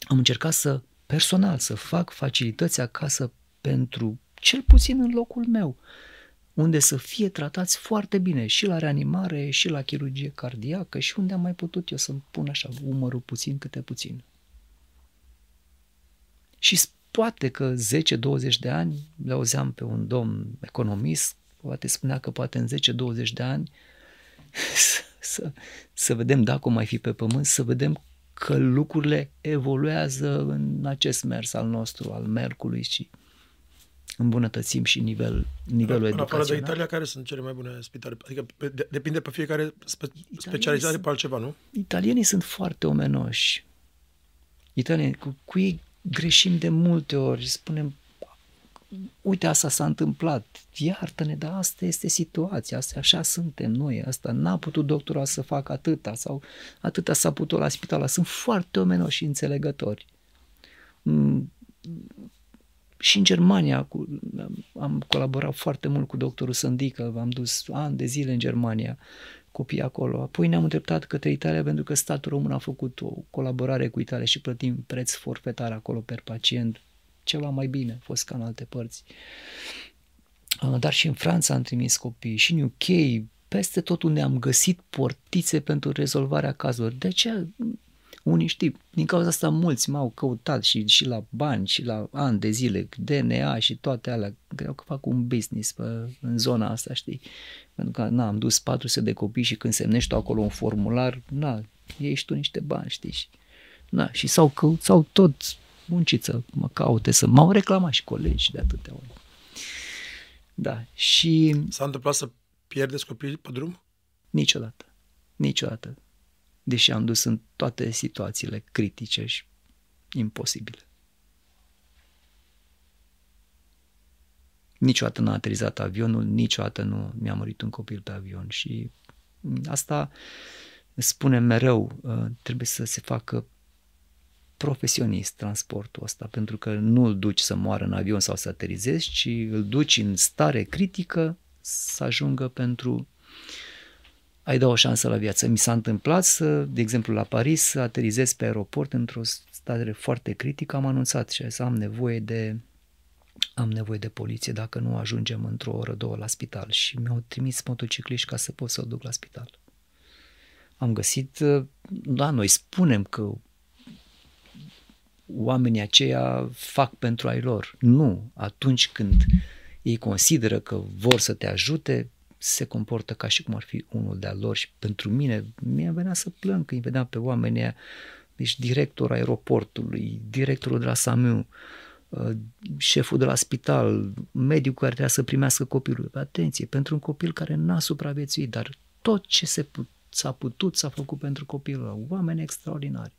am încercat să, personal, să fac facilități acasă pentru cel puțin în locul meu unde să fie tratați foarte bine și la reanimare, și la chirurgie cardiacă și unde am mai putut eu să-mi pun așa umărul puțin câte puțin. Și poate că 10-20 de ani, le auzeam pe un domn economist, poate spunea că poate în 10-20 de ani să, să, să vedem dacă o mai fi pe pământ, să vedem că lucrurile evoluează în acest mers al nostru, al mercului și îmbunătățim și nivel, nivelul educațional. În afară de Italia, care sunt cele mai bune spitale? Adică de, depinde pe fiecare spe, specializare pe altceva, nu? Italienii sunt foarte omenoși. Italienii, cu, cu ei greșim de multe ori, spunem, uite, asta s-a întâmplat, iartă-ne, dar asta este situația, asta așa suntem noi, asta n-a putut doctorul să facă atâta sau atâta s-a putut la spital. Sunt foarte omenoși și înțelegători mm, și în Germania cu, am colaborat foarte mult cu doctorul Sândică, am dus ani de zile în Germania copii acolo. Apoi ne-am îndreptat către Italia pentru că statul român a făcut o colaborare cu Italia și plătim preț forfetar acolo per pacient. Ceva mai bine, a fost ca în alte părți. Ah, dar și în Franța am trimis copii, și în UK, peste tot unde am găsit portițe pentru rezolvarea cazurilor. De ce unii știi, din cauza asta mulți m-au căutat și, și la bani și la ani de zile, DNA și toate alea, credeau că fac un business pe, în zona asta, știi? Pentru că, na, am dus 400 de copii și când semnești tu acolo un formular, na, iei și tu niște bani, știi? Și, na, și s-au, că, s-au tot muncit să mă caute, să m-au reclamat și colegi de atâtea ori. Da, și... S-a întâmplat să pierdeți copii pe drum? Niciodată. Niciodată deși am dus în toate situațiile critice și imposibile. Niciodată n-a aterizat avionul, niciodată nu mi-a murit un copil pe avion și asta spune mereu, uh, trebuie să se facă profesionist transportul ăsta, pentru că nu îl duci să moară în avion sau să aterizezi, ci îl duci în stare critică să ajungă pentru ai da o șansă la viață. Mi s-a întâmplat să, de exemplu, la Paris, să aterizez pe aeroport într-o stare foarte critică, am anunțat și să am nevoie de am nevoie de poliție dacă nu ajungem într-o oră, două la spital și mi-au trimis motocicliști ca să pot să-l duc la spital. Am găsit, da, noi spunem că oamenii aceia fac pentru ai lor. Nu, atunci când ei consideră că vor să te ajute, se comportă ca și cum ar fi unul de-al lor și pentru mine, mi-a venea să plâng când îi vedeam pe oamenii deci directorul aeroportului, directorul de la SAMU, uh, șeful de la spital, medicul care trebuia să primească copilul. Atenție, pentru un copil care n-a supraviețuit, dar tot ce se put, s-a putut s-a făcut pentru copilul ăla. Oameni extraordinari.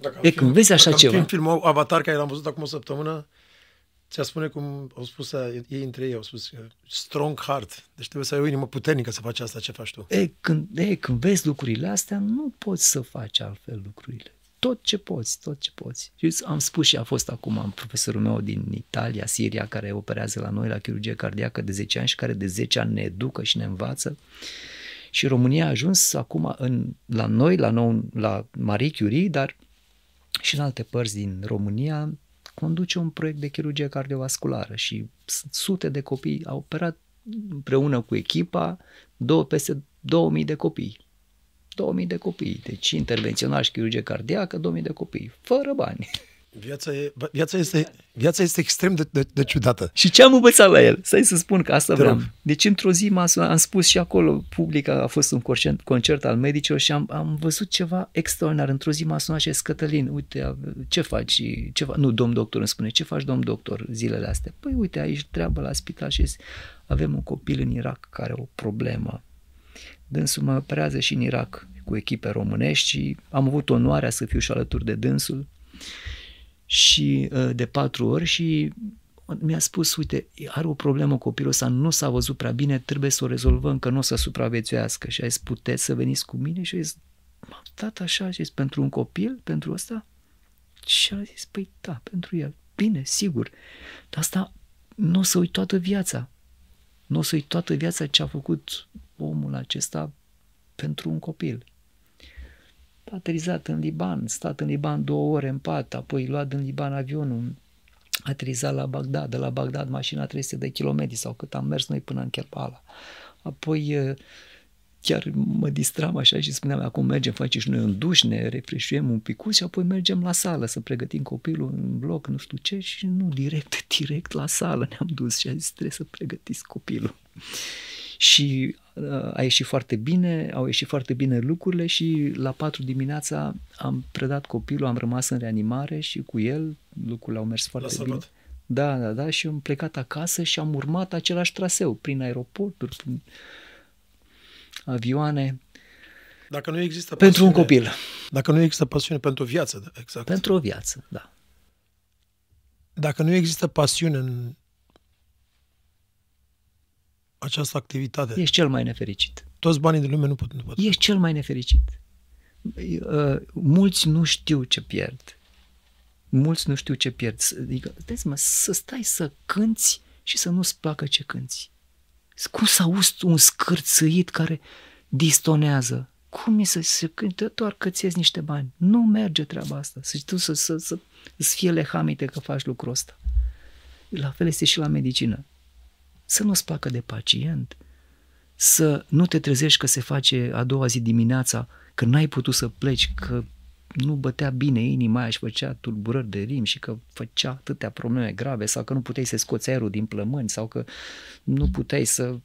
Dacă E, când vezi așa dacă ceva- În filmul Avatar, care l-am văzut acum o săptămână, ți-a spune cum au spus aia, ei între ei, au spus uh, strong heart. Deci trebuie să ai o inimă puternică să faci asta ce faci tu. E, când, e, când vezi lucrurile astea, nu poți să faci altfel lucrurile. Tot ce poți, tot ce poți. Și am spus și a fost acum am profesorul meu din Italia, Siria, care operează la noi la chirurgie cardiacă de 10 ani și care de 10 ani ne educă și ne învață. Și România a ajuns acum în, la noi, la, nou, la Marie Curie, dar și în alte părți din România, conduce un proiect de chirurgie cardiovasculară și sunt sute de copii au operat împreună cu echipa două, peste 2000 de copii. 2000 de copii, deci intervențional și chirurgie cardiacă, 2000 de copii, fără bani. Viața, e, viața, este, viața este extrem de, de, de ciudată. Și ce am învățat la el? Să-i să spun că asta Te vreau. rog. Deci într-o zi m-a sunat, am spus și acolo, public, a fost un concert, concert al medicilor și am, am văzut ceva extraordinar. Într-o zi m-a sunat și a zis, Cătălin, uite, ce faci? Ce fa-? Nu, domn doctor îmi spune, ce faci, domn doctor, zilele astea? Păi uite, aici treabă la spital și zis, avem un copil în Irak care are o problemă. Dânsul mă operează și în Irak cu echipe românești și am avut onoarea să fiu și alături de dânsul și uh, de patru ori și mi-a spus, uite, are o problemă copilul ăsta, nu s-a văzut prea bine, trebuie să o rezolvăm, că nu o să supraviețuiască. Și a zis, puteți să veniți cu mine? Și a zis, m-am dat așa, și a zis, pentru un copil, pentru ăsta? Și a zis, păi da, pentru el. Bine, sigur. Dar asta nu o să uit toată viața. Nu o să uit toată viața ce a făcut omul acesta pentru un copil. A aterizat în Liban, stat în Liban două ore în pat, apoi luat din Liban avionul, a aterizat la Bagdad, de la Bagdad mașina 300 de kilometri sau cât am mers noi până în Kerbala. Apoi eh, chiar mă distram așa și spuneam, acum mergem, facem și noi un duș, ne refreșuiem un pic și apoi mergem la sală să pregătim copilul în bloc, nu știu ce, și nu, direct, direct la sală ne-am dus și a zis, trebuie să pregătiți copilul. Și uh, a ieșit foarte bine, au ieșit foarte bine lucrurile și la 4 dimineața am predat copilul, am rămas în reanimare și cu el lucrurile au mers foarte L-a bine. salvat. Da, da, da, și am plecat acasă și am urmat același traseu, prin aeroporturi, prin avioane, Dacă nu există pentru un pasiune- copil, Dacă nu există pasiune pentru o viață, da, exact. pentru o viață, da. Dacă nu există pasiune în această activitate, Ești cel mai nefericit. toți banii din lume nu pot. Nu pot. Ești cel mai nefericit. Uh, Mulți nu știu ce pierd. Mulți nu știu ce pierd. Să- Adică, vezi mă, să stai să cânți și să nu-ți placă ce cânți. Cum să auzi tu un scârțâit care distonează? Cum e să se cânte doar că ți niște bani? Nu merge treaba asta. Să tu să, să, să îți fie lehamite că faci lucrul ăsta. La fel este și la medicină. Să nu-ți placă de pacient, să nu te trezești că se face a doua zi dimineața, că n-ai putut să pleci, că nu bătea bine inima aia și făcea tulburări de rim și că făcea atâtea probleme grave sau că nu puteai să scoți aerul din plămâni sau că nu puteai să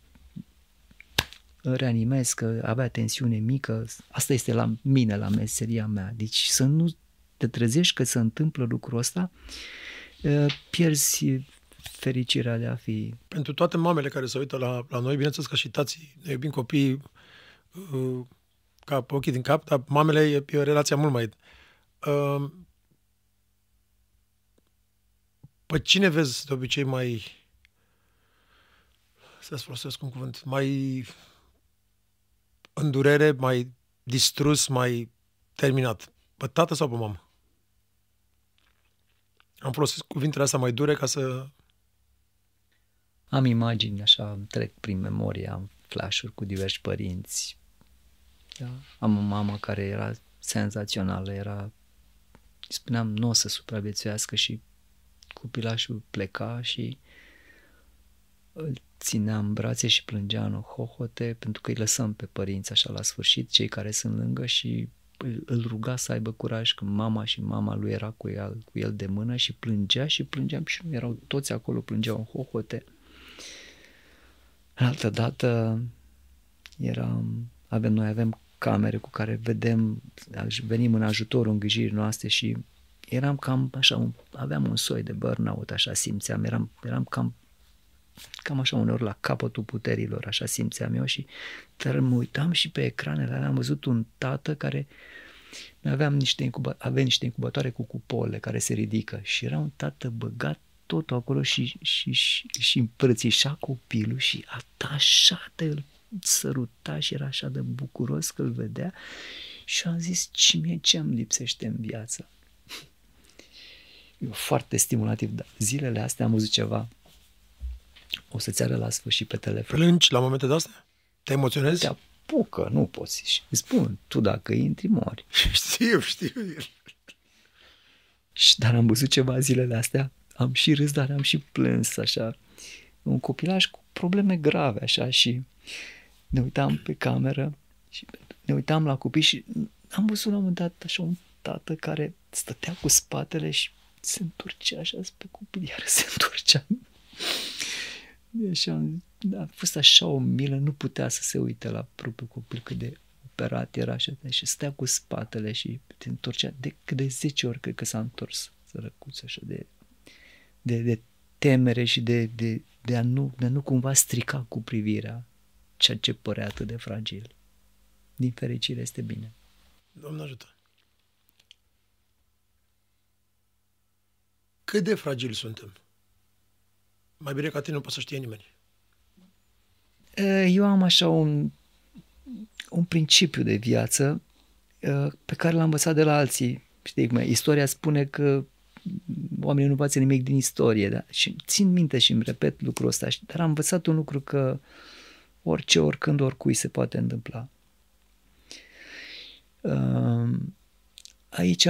reanimezi, că avea tensiune mică. Asta este la mine, la meseria mea. Deci să nu te trezești că se întâmplă lucrul ăsta, eh, pierzi fericirea de a fi Pentru toate mamele care se uită la, la noi, bineînțeles că și tații, ne iubim copiii uh, ca pe ochii din cap, dar mamele e, e o relație mult mai... Uh, pe cine vezi de obicei mai... Să-ți folosesc un cuvânt, mai în durere, mai distrus, mai terminat? Pe tată sau pe mamă? Am folosit cuvintele astea mai dure ca să Am imagini, așa, îmi trec prin memorie, am flash-uri cu diversi părinți. Da? Am o mamă care era senzațională, era, îi spuneam, nu o să supraviețuiască și copilașul pleca și îl ținea în brațe și plângea în hohote pentru că îi lăsăm pe părinți așa la sfârșit, cei care sunt lângă și îl, îl ruga să aibă curaj că mama și mama lui era cu el, cu el de mână și plângea și plângeam și nu erau toți acolo, plângeau în hohote. Altă dată eram, avem, noi avem camere cu care vedem, venim în ajutorul îngrijirii noastre și eram cam așa, un, aveam un soi de burnout, așa simțeam, eram, eram cam cam așa uneori la capătul puterilor, așa simțeam eu și dar mă uitam și pe ecranele alea am văzut un tată care aveam niște incuba, avea niște incubatoare cu cupole care se ridică și era un tată băgat tot acolo și, și, și, și împrățișa copilul și atașat îl săruta și era așa de bucuros că îl vedea și am zis ce mie ce îmi lipsește în viață. Eu foarte stimulativ, dar zilele astea am văzut ceva o să-ți ară la sfârșit pe telefon. Plângi la momente de astea? Te emoționezi? Te apucă, nu poți. Și îți spun, tu dacă intri, mori. știu, știu. Și, dar am văzut ceva zilele astea, am și râs, dar am și plâns, așa. Un copilaj cu probleme grave, așa, și ne uitam pe cameră și ne uitam la copii și am văzut la un moment dat așa un tată care stătea cu spatele și se întorcea așa pe copil, iar se întorcea. Și am, a fost așa o milă, nu putea să se uite la propriul copil cât de operat era așa, și stea cu spatele și te întorcea de cât de 10 ori cred că s-a întors sărăcuț așa de, de, de temere și de, de, de, a nu, de a nu cumva strica cu privirea ceea ce părea atât de fragil. Din fericire este bine. Doamne ajută! Cât de fragili suntem? Mai bine ca tine nu poate să știe nimeni. Eu am așa un, un principiu de viață pe care l-am învățat de la alții. Știi cum Istoria spune că oamenii nu învață nimic din istorie. Da? Și țin minte și îmi repet lucrul ăsta. Dar am învățat un lucru că orice, oricând, oricui se poate întâmpla. Aici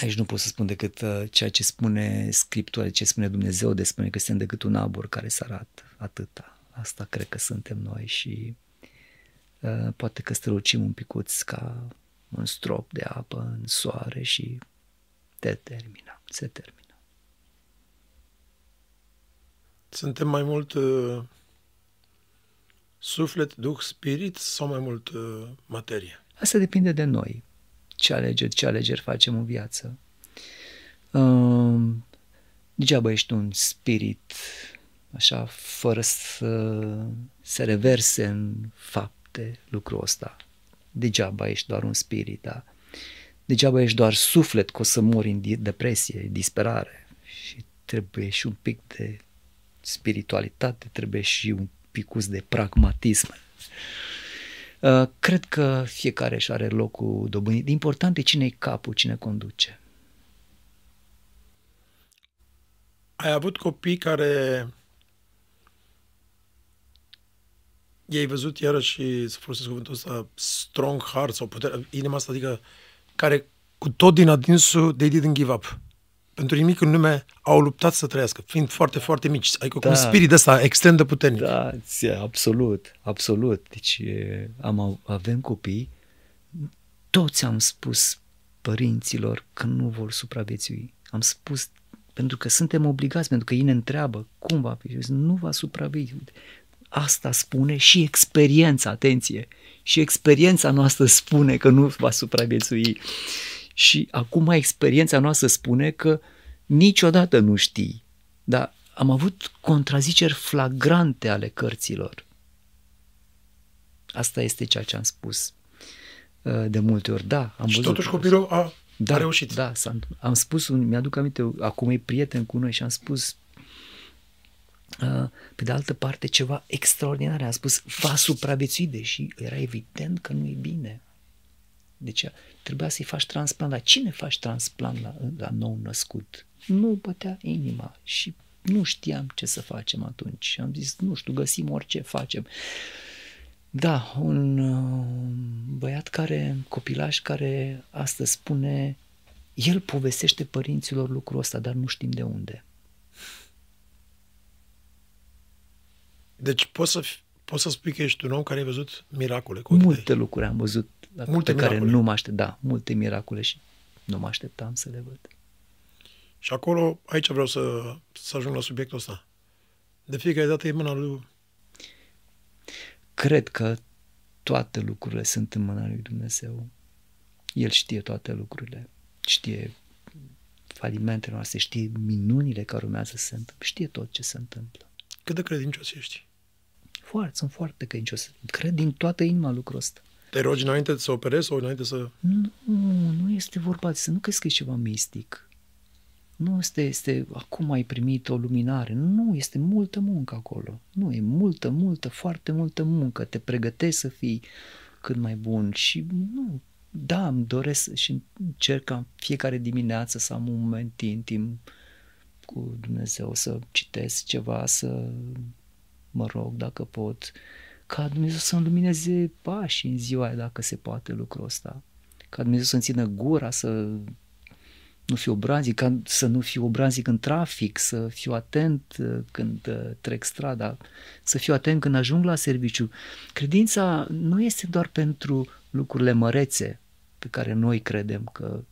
Aici nu pot să spun decât uh, ceea ce spune Scriptura, ce spune Dumnezeu de spune că suntem decât un abur care să arată atâta. Asta cred că suntem noi și uh, poate că strălucim un picuț ca un strop de apă în soare și te termină, se termină. Suntem mai mult uh, suflet, duh, spirit sau mai mult uh, materie? Asta depinde de noi ce alegeri, ce alegeri facem în viață. Uh, degeaba ești un spirit așa, fără să se reverse în fapte lucrul ăsta. Degeaba ești doar un spirit, da? Degeaba ești doar suflet că o să mori în depresie, disperare și trebuie și un pic de spiritualitate, trebuie și un picus de pragmatism. Uh, cred că fiecare își are locul dobândit. Important e cine e capul, cine conduce. Ai avut copii care i-ai văzut iarăși, să folosesc cuvântul ăsta, strong heart sau putere, inima asta, adică care cu tot din adinsul they didn't give up pentru nimic în lume au luptat să trăiască, fiind foarte, foarte mici. Adică da. cu un spirit ăsta extrem de puternic. Da, absolut, absolut. Deci am, avem copii, toți am spus părinților că nu vor supraviețui. Am spus pentru că suntem obligați, pentru că ei ne întreabă cum va fi. Nu va supraviețui. Asta spune și experiența, atenție, și experiența noastră spune că nu va supraviețui. Și acum experiența noastră spune că niciodată nu știi, dar am avut contraziceri flagrante ale cărților. Asta este ceea ce am spus uh, de multe ori. Da, am și văzut. totuși copilul a, da, a reușit. Da, am spus, un, mi-aduc aminte, acum e prieten cu noi și am spus uh, pe de altă parte ceva extraordinar. Am spus, va supraviețui, deși era evident că nu e bine. Deci trebuia să-i faci transplant. Dar cine faci transplant la, la nou născut? Nu bătea inima și nu știam ce să facem atunci. Am zis, nu știu, găsim orice, facem. Da, un uh, băiat care, copilaș care astăzi spune, el povestește părinților lucrul ăsta, dar nu știm de unde. Deci poți să, poți să spui că ești un om care ai văzut miracole. Multe tăi. lucruri am văzut multe pe miracole. care nu mă aștept, da, multe miracole și nu mă așteptam să le văd. Și acolo, aici vreau să, să ajung la subiectul ăsta. De fiecare dată e mâna lui... Cred că toate lucrurile sunt în mâna lui Dumnezeu. El știe toate lucrurile. știe falimentele noastre, știe minunile care urmează să se întâmple, știe tot ce se întâmplă. Cât de credincios ești? Foarte, sunt foarte credincios. Cred din toată inima lucrul ăsta. Te rogi înainte să operezi sau înainte să... Nu, nu este vorba de să nu crezi că e ceva mistic. Nu este, este, acum ai primit o luminare. Nu, este multă muncă acolo. Nu, e multă, multă, foarte multă muncă. Te pregătești să fii cât mai bun și nu, da, îmi doresc și încerc ca fiecare dimineață să am un moment timp cu Dumnezeu, să citesc ceva, să mă rog dacă pot, ca Dumnezeu să-mi lumineze pașii în ziua aia, dacă se poate lucrul ăsta. Ca Dumnezeu să-mi țină gura, să nu fiu obraznic, ca să nu fiu obraznic în trafic, să fiu atent uh, când uh, trec strada, să fiu atent când ajung la serviciu. Credința nu este doar pentru lucrurile mărețe pe care noi credem că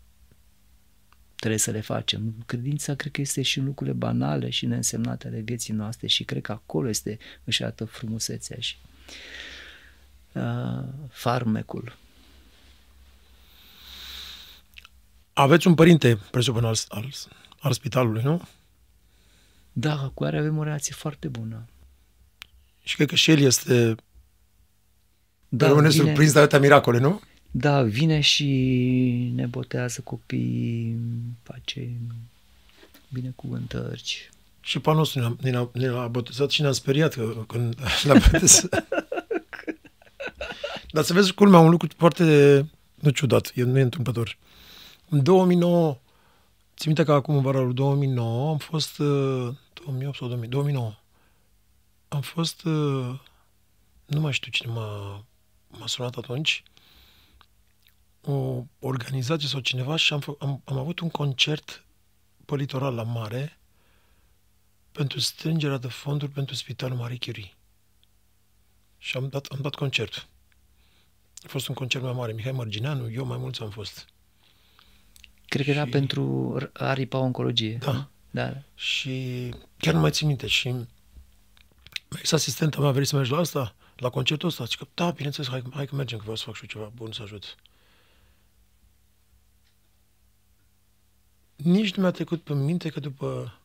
trebuie să le facem. Credința cred că este și în lucrurile banale și neînsemnate ale vieții noastre și cred că acolo este își arată frumusețea și uh, farmecul. Aveți un părinte, presupun, al, al, al spitalului, nu? Da, cu care avem o relație foarte bună. Și cred că și el este Da, rămâne vine- surprins de atâtea miracole, nu? Da, vine și ne botează copii, face binecuvântări. Și pe al nostru ne-a, ne-a, ne-a botezat și ne-am speriat că, când l-a botezat. Dar să vezi culmea, un lucru foarte, nu ciudat, e, nu e întâmplător. În 2009, țin minte că acum în vara lui 2009 am fost, uh, 2008 sau 2000, 2009, am fost, uh, nu mai știu cine m-a, m-a sunat atunci, o organizație sau cineva și am, fă, am, am avut un concert pe litoral la mare pentru strângerea de fonduri pentru Spitalul Marie Curie. Și am dat, am dat concert. A fost un concert mai mare. Mihai Mărgineanu, eu mai mulți am fost. Cred că era Și- pentru aripa oncologie. Da. Da. Și chiar nu mai țin minte. Și ex asistenta mea a venit să mergi la asta, la concertul ăsta. Zic că, da, bineînțeles, hai, hai că mergem, că vreau să fac și eu ceva bun să ajut. Nici nu mi-a trecut pe minte că după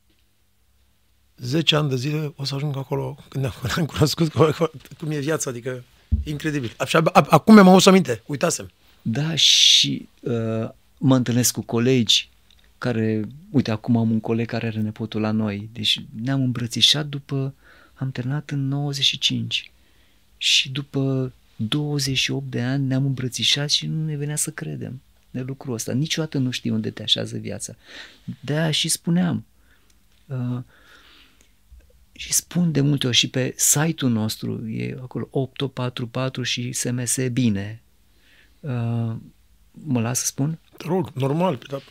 10 ani de zile o să ajung acolo când ne-am, când am cunoscut cu- cu- cum e viața, adică incredibil. Și ab- ab- acum mi-am adus aminte, uitasem. Da, și uh, mă întâlnesc cu colegi care, uite, acum am un coleg care are nepotul la noi, deci ne-am îmbrățișat după, am terminat în 95 și după 28 de ani ne-am îmbrățișat și nu ne venea să credem de lucrul ăsta. Niciodată nu știi unde te așează viața. De-aia și spuneam, uh, și spun de multe ori și pe site-ul nostru, e acolo 844 și SMS bine. Uh, mă las să spun? Te rog, normal, dar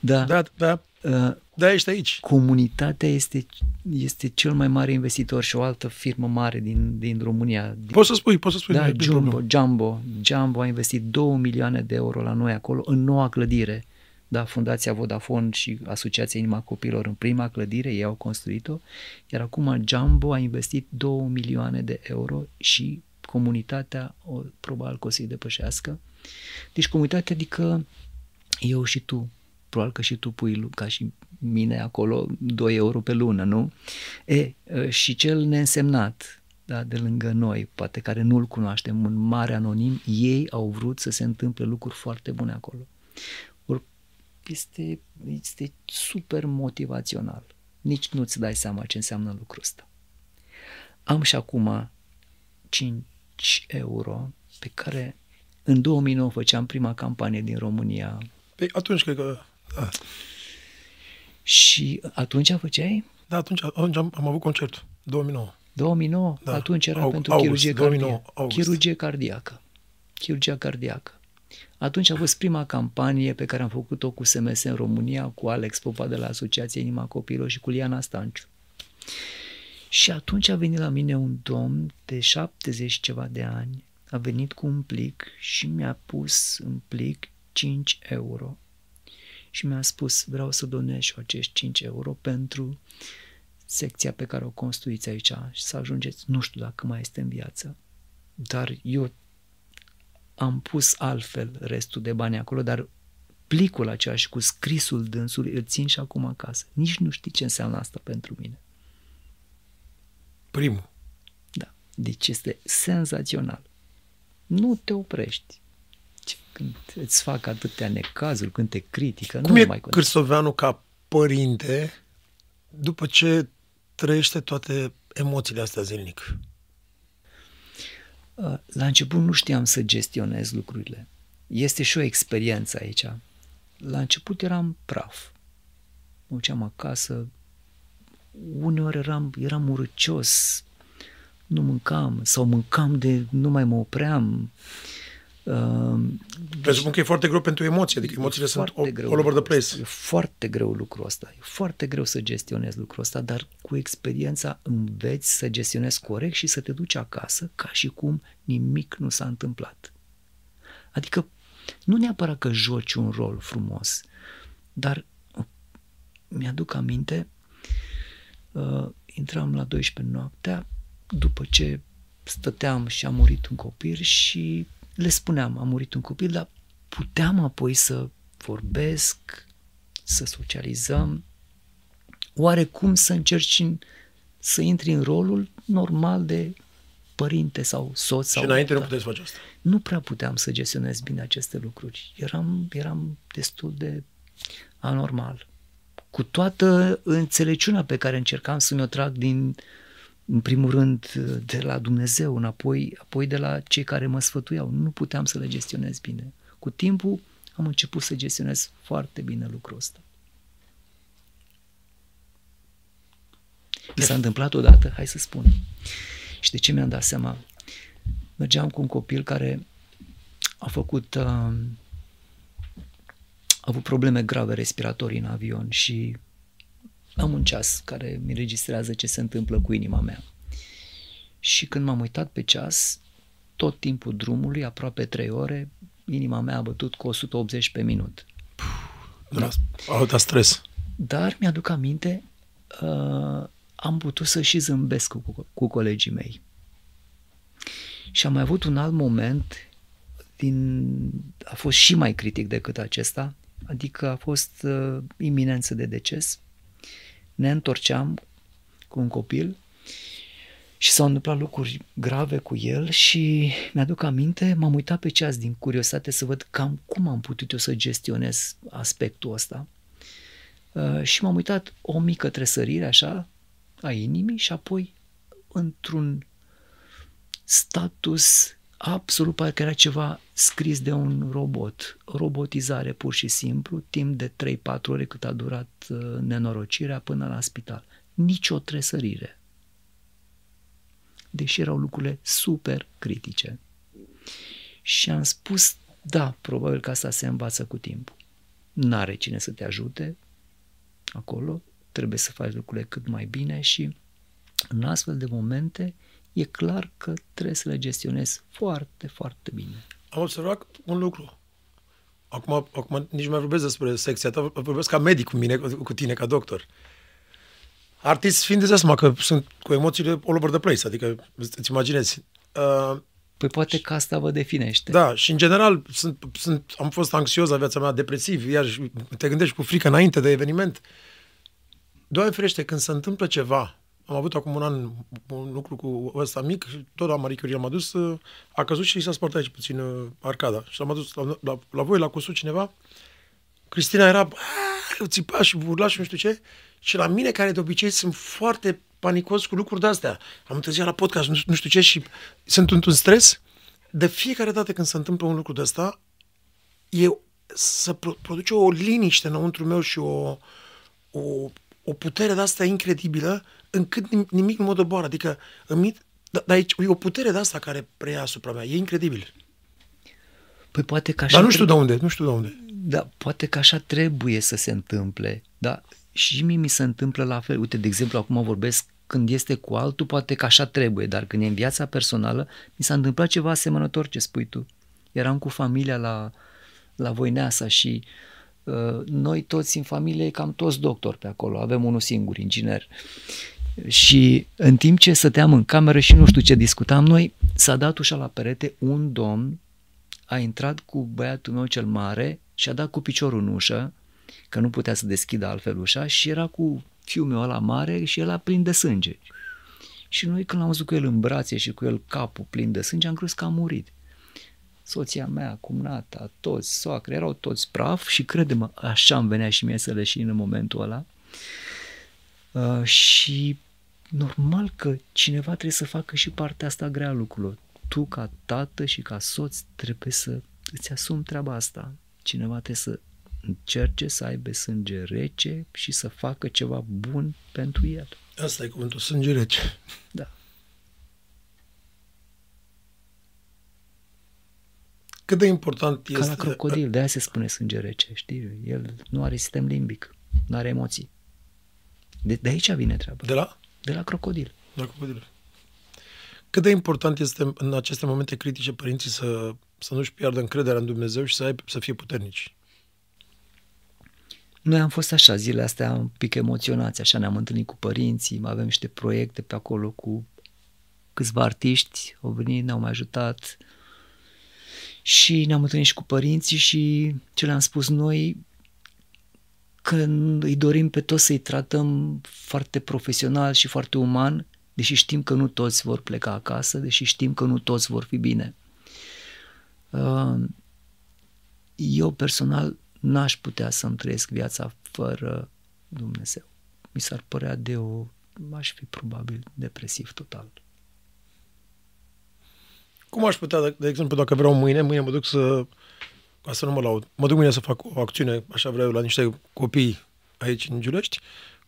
Da. de da, Uh, de ești aici. comunitatea este, este cel mai mare investitor și o altă firmă mare din, din România. Din, Poți să spui, poți să spui. da, nu e nicio Jumbo, problemă. Jumbo. Jumbo a investit 2 milioane de euro la noi acolo în noua clădire. Da, Fundația Vodafone și Asociația Inima Copilor în prima clădire, ei au construit-o, iar acum Jumbo a investit 2 milioane de euro și comunitatea o, probabil că o să-i depășească. Deci comunitatea adică eu și tu, probabil că și tu pui lu- ca și mine acolo 2 euro pe lună, nu? E, ă, și cel neînsemnat, da, de lângă noi, poate care nu-l cunoaștem, un mare anonim, ei au vrut să se întâmple lucruri foarte bune acolo. Or, este, este super motivațional. Nici nu-ți dai seama ce înseamnă lucrul ăsta. Am și acum 5 euro pe care în 2009 făceam prima campanie din România Păi atunci cred că... Da, și atunci făceai? da atunci, atunci am, am avut concert. 2009. 2009? Da. Atunci era Au- pentru august, chirurgie 2009, cardiacă. august. Chirurgie cardiacă. Chirurgia cardiacă. Atunci a fost prima campanie pe care am făcut-o cu SMS în România, cu Alex Popa de la Asociația Inima Copilor și cu Liana Stanciu. Și atunci a venit la mine un domn de 70 și ceva de ani, a venit cu un plic și mi-a pus în plic 5 euro. Și mi-a spus, vreau să donez și eu acești 5 euro pentru secția pe care o construiți aici și să ajungeți, nu știu dacă mai este în viață, dar eu am pus altfel restul de bani acolo, dar plicul acela și cu scrisul dânsului îl țin și acum acasă. Nici nu știi ce înseamnă asta pentru mine. Primul. Da. Deci este senzațional. Nu te oprești. Când îți fac atâtea necazuri, când te critică, Cum nu e mai Cârsoveanu ca părinte după ce trăiește toate emoțiile astea zilnic? Uh, la început nu știam să gestionez lucrurile. Este și o experiență aici. La început eram praf. Mă duceam acasă, uneori eram, eram urăcios, nu mâncam sau mâncam de nu mai mă opream. Uh, Presupun că e foarte greu pentru emoții, adică emoțiile sunt all, greu all over the place. E foarte greu lucrul ăsta, e foarte greu să gestionezi lucrul ăsta, dar cu experiența înveți să gestionezi corect și să te duci acasă ca și cum nimic nu s-a întâmplat. Adică nu neapărat că joci un rol frumos, dar mi-aduc aminte, uh, intram la 12 noaptea, după ce stăteam și a murit un copil și le spuneam, a murit un copil, dar puteam apoi să vorbesc, să socializăm, oarecum să încerci în, să intri în rolul normal de părinte sau soț. Sau și înainte da. nu puteți face asta. Nu prea puteam să gestionez bine aceste lucruri. Eram, eram destul de anormal. Cu toată înțelepciunea pe care încercam să mi-o trag din, în primul rând, de la Dumnezeu, înapoi, apoi de la cei care mă sfătuiau. Nu puteam să le gestionez bine. Cu timpul am început să gestionez foarte bine lucrul ăsta. Mi s-a întâmplat odată, hai să spun. Și de ce mi-am dat seama? Mergeam cu un copil care a făcut, uh, a avut probleme grave respiratorii în avion și am un ceas care mi registrează ce se întâmplă cu inima mea. Și când m-am uitat pe ceas, tot timpul drumului, aproape 3 ore, inima mea a bătut cu 180 pe minut. Da. Alta stres. Dar mi-aduc aminte, uh, am putut să și zâmbesc cu, cu colegii mei. Și am mai avut un alt moment, din, a fost și mai critic decât acesta, adică a fost uh, iminență de deces. Ne întorceam cu un copil și s-au întâmplat lucruri grave cu el și mi-aduc aminte, m-am uitat pe ceas din curiozitate să văd cam cum am putut eu să gestionez aspectul ăsta. Uh, și m-am uitat o mică tresărire așa, a inimii și apoi într-un status absolut parcă era ceva scris de un robot. Robotizare pur și simplu, timp de 3-4 ore cât a durat uh, nenorocirea până la spital. Nici o tresărire. Deși erau lucrurile super critice. Și am spus, da, probabil că asta se învață cu timpul. N-are cine să te ajute acolo, trebuie să faci lucrurile cât mai bine și în astfel de momente e clar că trebuie să le gestionezi foarte, foarte bine. Am observat un lucru. Acum, acum nici mai vorbesc despre secția ta, vorbesc ca medic cu mine, cu tine, ca doctor. Artist fiind de seama că sunt cu emoțiile all over the place, adică îți imaginezi. Uh, Păi poate că asta vă definește. Da, și în general sunt, sunt, am fost anxios la viața mea, depresiv, iar te gândești cu frică înainte de eveniment. Uh, Doamne ferește, când se întâmplă ceva, am avut acum un an un lucru cu ăsta mic, tot la Marie Curie l-am adus, a căzut și s-a spart aici puțin uh, arcada. Și l-am adus la, la, la voi, l-a cusut cineva. Cristina era, țipa și urla și nu știu ce. Și la mine, care de obicei sunt foarte panicos cu lucruri de-astea. Am întârziat la podcast, nu, nu știu ce, și sunt într-un stres. De fiecare dată când se întâmplă un lucru de ăsta, e să produce o liniște înăuntru meu și o, o o putere de asta incredibilă încât nimic nu mă doboară. Adică, îmi, dar da, e o putere de asta care preia asupra mea. E incredibil. Păi poate că așa Dar nu știu trebuie... de unde, nu știu de unde. Da, poate că așa trebuie să se întâmple. Da, și mie mi se întâmplă la fel. Uite, de exemplu, acum vorbesc când este cu altul, poate că așa trebuie, dar când e în viața personală, mi s-a întâmplat ceva asemănător ce spui tu. Eram cu familia la, la Voineasa și uh, Uh, noi toți în familie, cam toți doctori pe acolo, avem unul singur, inginer. Și în timp ce stăteam în cameră și nu știu ce discutam noi, s-a dat ușa la perete, un domn a intrat cu băiatul meu cel mare și a dat cu piciorul în ușă, că nu putea să deschidă altfel ușa și era cu fiul ăla mare și el a plin de sânge. Și noi când l-am văzut cu el în brațe și cu el capul plin de sânge, am crezut că a murit. Soția mea, cumnata, toți, soacre, erau toți praf și crede-mă, așa îmi venea și mie să leșin în momentul ăla. Uh, și normal că cineva trebuie să facă și partea asta grea a lucrurilor. Tu ca tată și ca soț trebuie să îți asumi treaba asta. Cineva trebuie să încerce să aibă sânge rece și să facă ceva bun pentru el. Asta e cuvântul, sânge rece. Da. Cât de important este... Ca la crocodil, de aia se spune sânge rece, știi? El nu are sistem limbic, nu are emoții. De, de aici vine treaba. De la? De la crocodil. De la crocodil. Cât de important este în aceste momente critice părinții să, să nu-și piardă încrederea în Dumnezeu și să, aibă, să fie puternici? Noi am fost așa, zilele astea un pic emoționați, așa ne-am întâlnit cu părinții, mai avem niște proiecte pe acolo cu câțiva artiști, au venit, ne-au mai ajutat și ne-am întâlnit și cu părinții și ce le-am spus noi, că îi dorim pe toți să-i tratăm foarte profesional și foarte uman, deși știm că nu toți vor pleca acasă, deși știm că nu toți vor fi bine. Uh, eu personal n-aș putea să-mi trăiesc viața fără Dumnezeu. Mi s-ar părea de o... aș fi probabil depresiv total. Cum aș putea, de exemplu, dacă vreau mâine, mâine mă duc să, ca să nu mă laud, mă duc mâine să fac o acțiune, așa vreau, la niște copii aici în Giulești,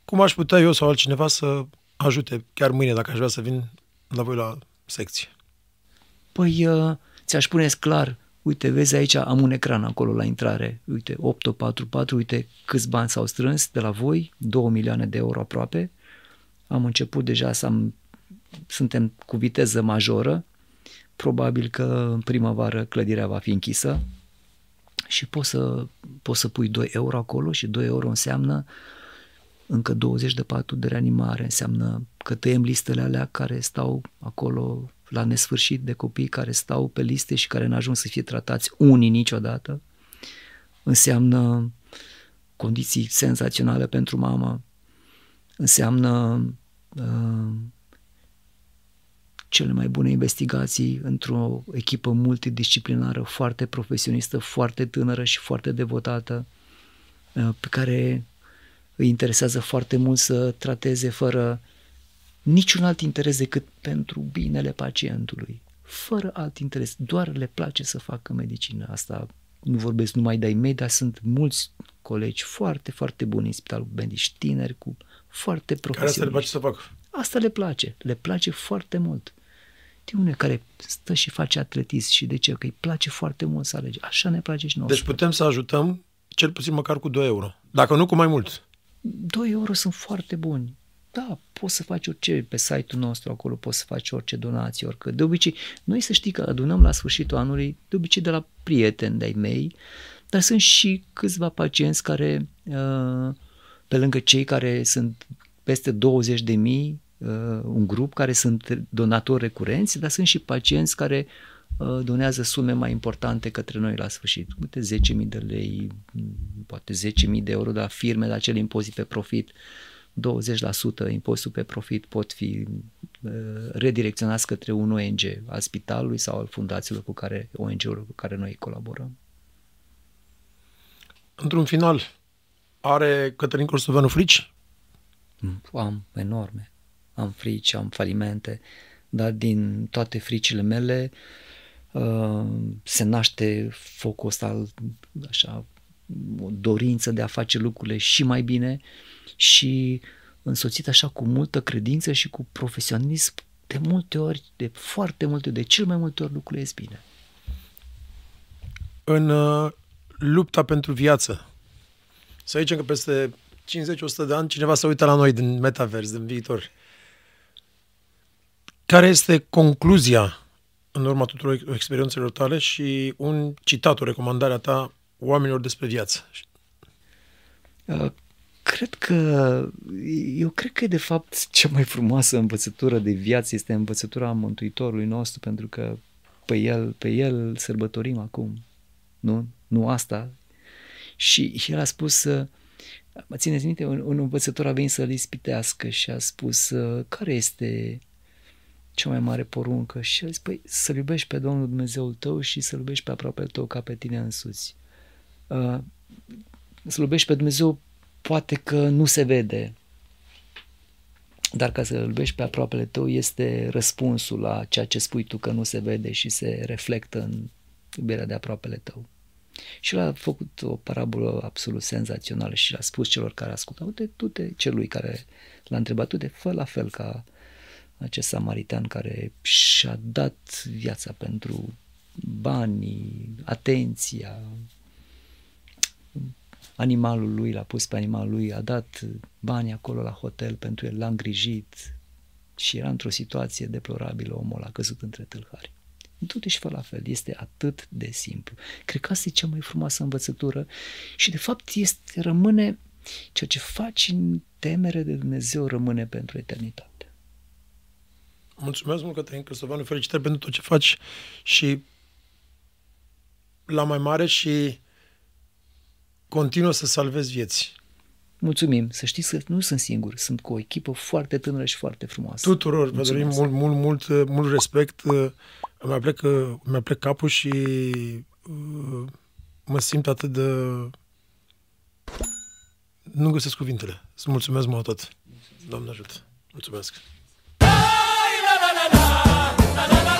cum aș putea eu sau altcineva să ajute chiar mâine, dacă aș vrea să vin la voi la secție? Păi, uh, ți-aș pune clar, uite, vezi aici, am un ecran acolo la intrare, uite, 844, uite câți bani s-au strâns de la voi, 2 milioane de euro aproape, am început deja să am, suntem cu viteză majoră, probabil că în primăvară clădirea va fi închisă și poți să, poți să pui 2 euro acolo și 2 euro înseamnă încă 20 de paturi de reanimare, înseamnă că tăiem listele alea care stau acolo la nesfârșit de copii care stau pe liste și care nu ajung să fie tratați unii niciodată. Înseamnă condiții senzaționale pentru mamă, înseamnă uh, cele mai bune investigații într-o echipă multidisciplinară, foarte profesionistă, foarte tânără și foarte devotată, uh, pe care îi interesează foarte mult să trateze fără niciun alt interes decât pentru binele pacientului. Fără alt interes, doar le place să facă medicină. Asta nu vorbesc numai de-ai mei, dar sunt mulți colegi foarte, foarte buni în spitalul medici, tineri cu foarte profesioniști. Care asta le place să facă? Asta le place, le place foarte mult. De unde care stă și face atletism și de ce? Că îi place foarte mult să alege. Așa ne place și nouă. Deci putem să ajutăm cel puțin măcar cu 2 euro. Dacă nu, cu mai mult. 2 euro sunt foarte buni. Da, poți să faci orice pe site-ul nostru, acolo poți să faci orice donație, oricât. De obicei, noi să știi că adunăm la sfârșitul anului, de obicei de la prieteni de-ai mei, dar sunt și câțiva pacienți care, uh, pe lângă cei care sunt peste 20 de mii, uh, un grup care sunt donatori recurenți, dar sunt și pacienți care uh, donează sume mai importante către noi la sfârșit. Uite, 10.000 de lei, poate 10.000 de euro de la firme, la acel impozit pe profit. 20% impozitul pe profit pot fi uh, redirecționați către un ONG al spitalului sau al fundațiilor cu care, ONG-urilor cu care noi colaborăm. Într-un final, are Cătălin Corstoveanu frici? Mm, am enorme. Am frici, am falimente, dar din toate fricile mele uh, se naște focul ăsta, așa, o dorință de a face lucrurile și mai bine și însoțit așa cu multă credință și cu profesionism, de multe ori, de foarte multe, de cel mai multe ori lucrurile ies bine. În uh, lupta pentru viață, să zicem că peste 50-100 de ani cineva se uită la noi din metavers, din viitor. Care este concluzia în urma tuturor experiențelor tale și un citat, o recomandare a ta oamenilor despre viață? Uh, cred că, eu cred că de fapt cea mai frumoasă învățătură de viață este învățătura Mântuitorului nostru, pentru că pe el, pe el sărbătorim acum. Nu? Nu asta? Și el a spus, uh, mă țineți minte, un, un învățător a venit să-l ispitească și a spus, uh, care este cea mai mare poruncă? Și el a zis, păi să-L iubești pe Domnul Dumnezeul tău și să-L iubești pe aproapele tău ca pe tine însuți. Uh, să-L iubești pe Dumnezeu poate că nu se vede, dar ca să-L iubești pe aproapele tău este răspunsul la ceea ce spui tu că nu se vede și se reflectă în iubirea de aproapele tău. Și el a făcut o parabolă absolut senzațională și l-a spus celor care ascultau, uite, tu te, celui care l-a întrebat, tu te fă la fel ca acest samaritan care și-a dat viața pentru banii, atenția, animalul lui, l-a pus pe animalul lui, a dat bani acolo la hotel pentru el, l-a îngrijit și era într-o situație deplorabilă, omul a căzut între tâlhari. Totuși fă la fel, este atât de simplu. Cred că asta e cea mai frumoasă învățătură și de fapt este, rămâne, ceea ce faci în temere de Dumnezeu rămâne pentru eternitate. Mulțumesc mult, Cătălin Cristofanu, felicitări pentru tot ce faci și la mai mare și continuă să salvezi vieți. Mulțumim. Să știți că nu sunt singur. Sunt cu o echipă foarte tânără și foarte frumoasă. Tuturor. Vă dorim mult, mult, mult, mult respect. Mi-a plec, mi plec capul și uh, mă simt atât de... Nu găsesc cuvintele. Să mulțumesc mult tot. Doamne ajută. Mulțumesc. La, la, la.